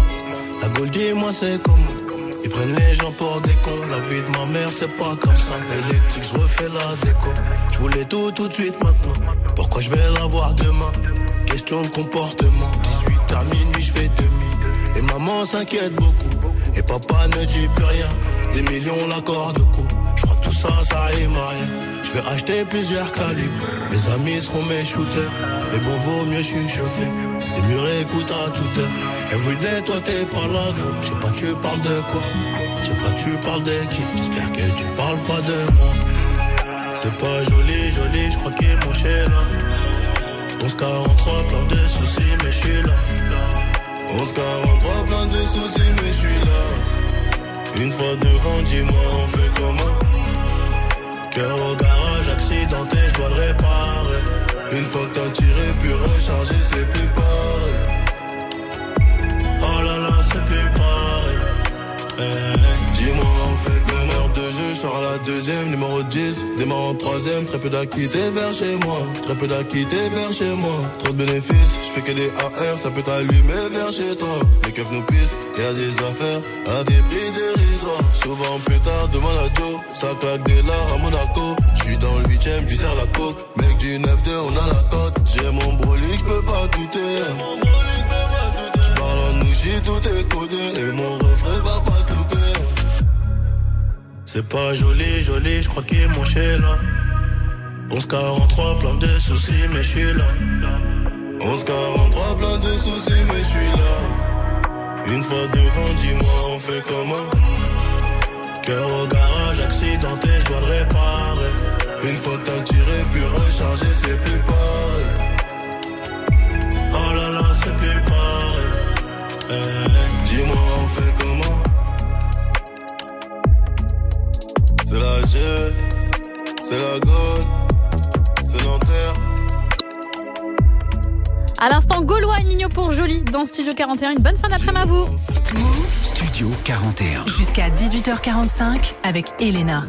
La Gaule, dis-moi, c'est comment? Ils prennent les gens pour des cons. La vie de ma mère, c'est pas comme ça. Électrique, je refais la déco. Je voulais tout, tout de suite maintenant. Pourquoi je vais l'avoir demain? Question de comportement. 18 à minuit, je fais demi. Et maman s'inquiète beaucoup. Et papa ne dit plus rien. Des millions, l'accord de coup. Je crois que tout ça, ça rime à rien. Je vais acheter plusieurs calibres. Mes amis seront mes shooters. Mais bon, vaut mieux chuchoter. Les murs écoutent à toute heure. Everyday, toi t'es pas là. Je sais pas, tu parles de quoi? Je sais pas, tu parles de qui? J'espère que tu parles pas de moi. C'est pas joli, joli, je crois qu'il chez là. 1143, plein de soucis, mais je suis là. 1143, plein de soucis, mais je là. Une fois devant, dis-moi, on fait comment? Au garage, accidenté, je dois le réparer. Une fois que t'as tiré, puis recharger, c'est plus pareil. Oh là là, c'est plus pareil. Eh, Jeu, sors à la deuxième, numéro 10. Démarre en troisième, très peu d'acquittés vers chez moi. Très peu d'acquittés vers chez moi. Trop de bénéfices, je fais que des AR, ça peut t'allumer vers chez toi. Les keufs nous pissent, y a des affaires à des prix dérisoires. Souvent plus tard, demande à Joe, ça claque des lards à Monaco. Je suis dans le 8ème, j'y sers la coke. Mec du 9-2, on a la cote. J'ai mon brolic, je peux pas douter. J'parle en nouchi, tout est. Et mon refrain va pas. C'est pas joli, joli, je crois qu'il est mon chez là. 1143, plein de soucis, mais je suis là. 1143, plein de soucis, mais je suis là. Une fois devant, dis-moi, on fait comment? Cœur au garage, accidenté, je dois le réparer. Une fois que t'as tiré, puis recharger, c'est plus pareil. Oh là là, c'est plus pareil. Eh, dis-moi, on fait comment? C'est la G, c'est la Gaule, c'est Nanterre. À l'instant, Gaulois et Nino pour Jolie dans Studio 41. Une bonne fin d'après-midi à vous. Studio 41. Jusqu'à 18h45 avec Elena.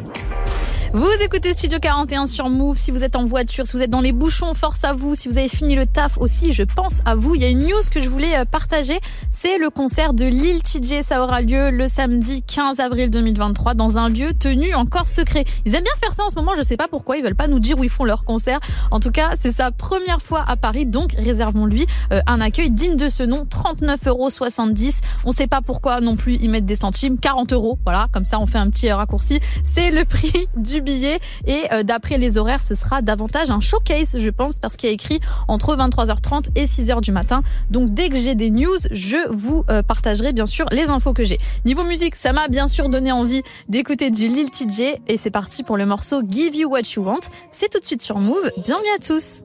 Vous écoutez Studio 41 sur Move. Si vous êtes en voiture, si vous êtes dans les bouchons, force à vous. Si vous avez fini le taf aussi, je pense à vous. Il y a une news que je voulais euh, partager. C'est le concert de Lil TJ. Ça aura lieu le samedi 15 avril 2023 dans un lieu tenu encore secret. Ils aiment bien faire ça en ce moment. Je sais pas pourquoi. Ils veulent pas nous dire où ils font leur concert. En tout cas, c'est sa première fois à Paris. Donc, réservons-lui euh, un accueil digne de ce nom. 39,70 euros. On sait pas pourquoi non plus ils mettent des centimes. 40 euros. Voilà. Comme ça, on fait un petit raccourci. C'est le prix du billet. Et euh, d'après les horaires ce sera davantage un showcase je pense parce qu'il y a écrit entre 23h30 et 6h du matin. Donc dès que j'ai des news je vous euh, partagerai bien sûr les infos que j'ai. Niveau musique ça m'a bien sûr donné envie d'écouter du Lil TJ et c'est parti pour le morceau Give You What You Want. C'est tout de suite sur Move. Bienvenue à tous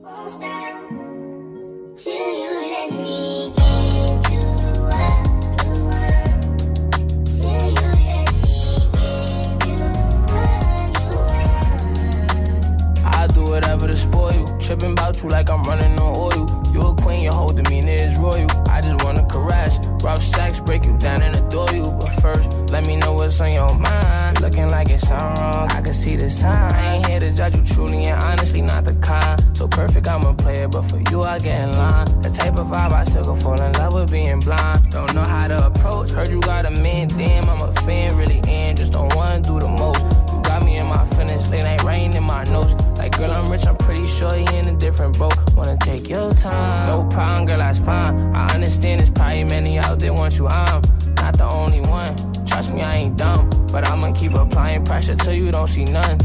Tripping about you like I'm running on oil. You a queen, you holding me near is royal. I just wanna caress. Rough sex, break you down and adore you. But first, let me know what's on your mind. Looking like it's something wrong. I can see the sign. I ain't here to judge you truly and honestly, not the kind. So perfect, I'm a player, but for you, I get in line. The type of vibe I still could fall in love with being blind. Don't know how to approach. Heard you got a man, damn, I'm a fan, really in. Just don't wanna do the most. Feelings, late night rain in my nose. Like, girl, I'm rich, I'm pretty sure you in a different boat. Wanna take your time. No problem, girl, that's fine. I understand there's probably many out there want you. I'm not the only one. Trust me, I ain't dumb. But I'ma keep applying pressure till you don't see none.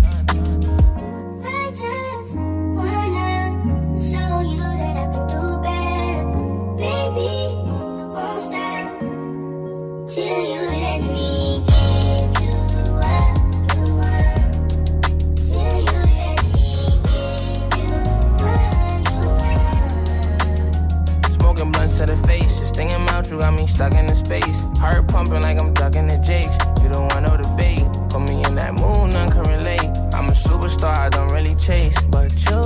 You got me stuck in the space. Heart pumping like I'm ducking the jakes. You don't want no debate. Put me in that mood, none can relate. I'm a superstar, I don't really chase, but you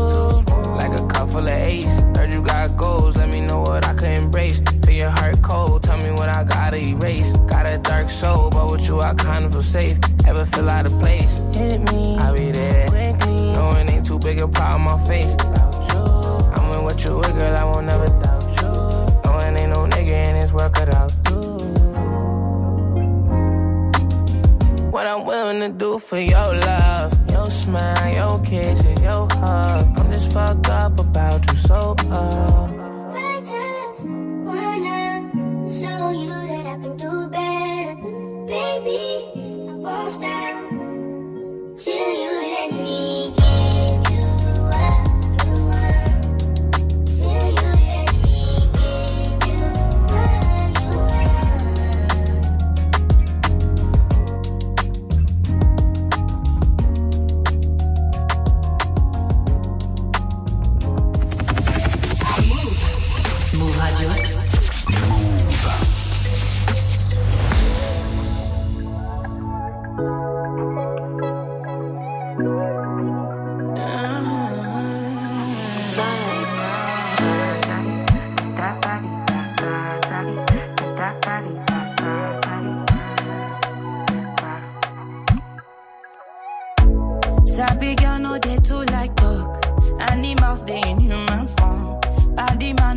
like a cup full of ace. Heard you got goals, let me know what I could embrace. Feel your heart cold, tell me what I gotta erase. Got a dark soul, but with you I kind of feel safe. Ever feel out of place? Hit me, I'll be there quickly. No, it ain't too big a problem, my face. About you, I'm what you with, girl, I won't never doubt nigga in this world. What I'm willing to do for your love, your smile, your kisses, your hug. I'm just fucked up about you, so uh.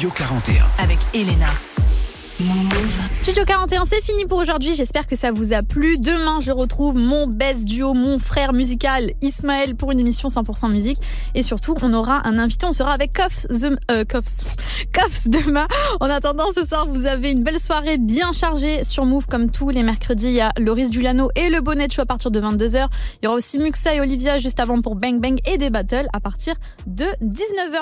Studio 41. Avec Elena. Studio 41, c'est fini pour aujourd'hui. J'espère que ça vous a plu. Demain, je retrouve mon best duo, mon frère musical Ismaël pour une émission 100% musique. Et surtout, on aura un invité. On sera avec Koffs, the- euh, Koffs [laughs] demain. En attendant, ce soir, vous avez une belle soirée bien chargée sur Move. Comme tous les mercredis, il y a Loris Dulano et le Bonnet Show à partir de 22h. Il y aura aussi Muxa et Olivia juste avant pour Bang Bang et des battles à partir de 19h.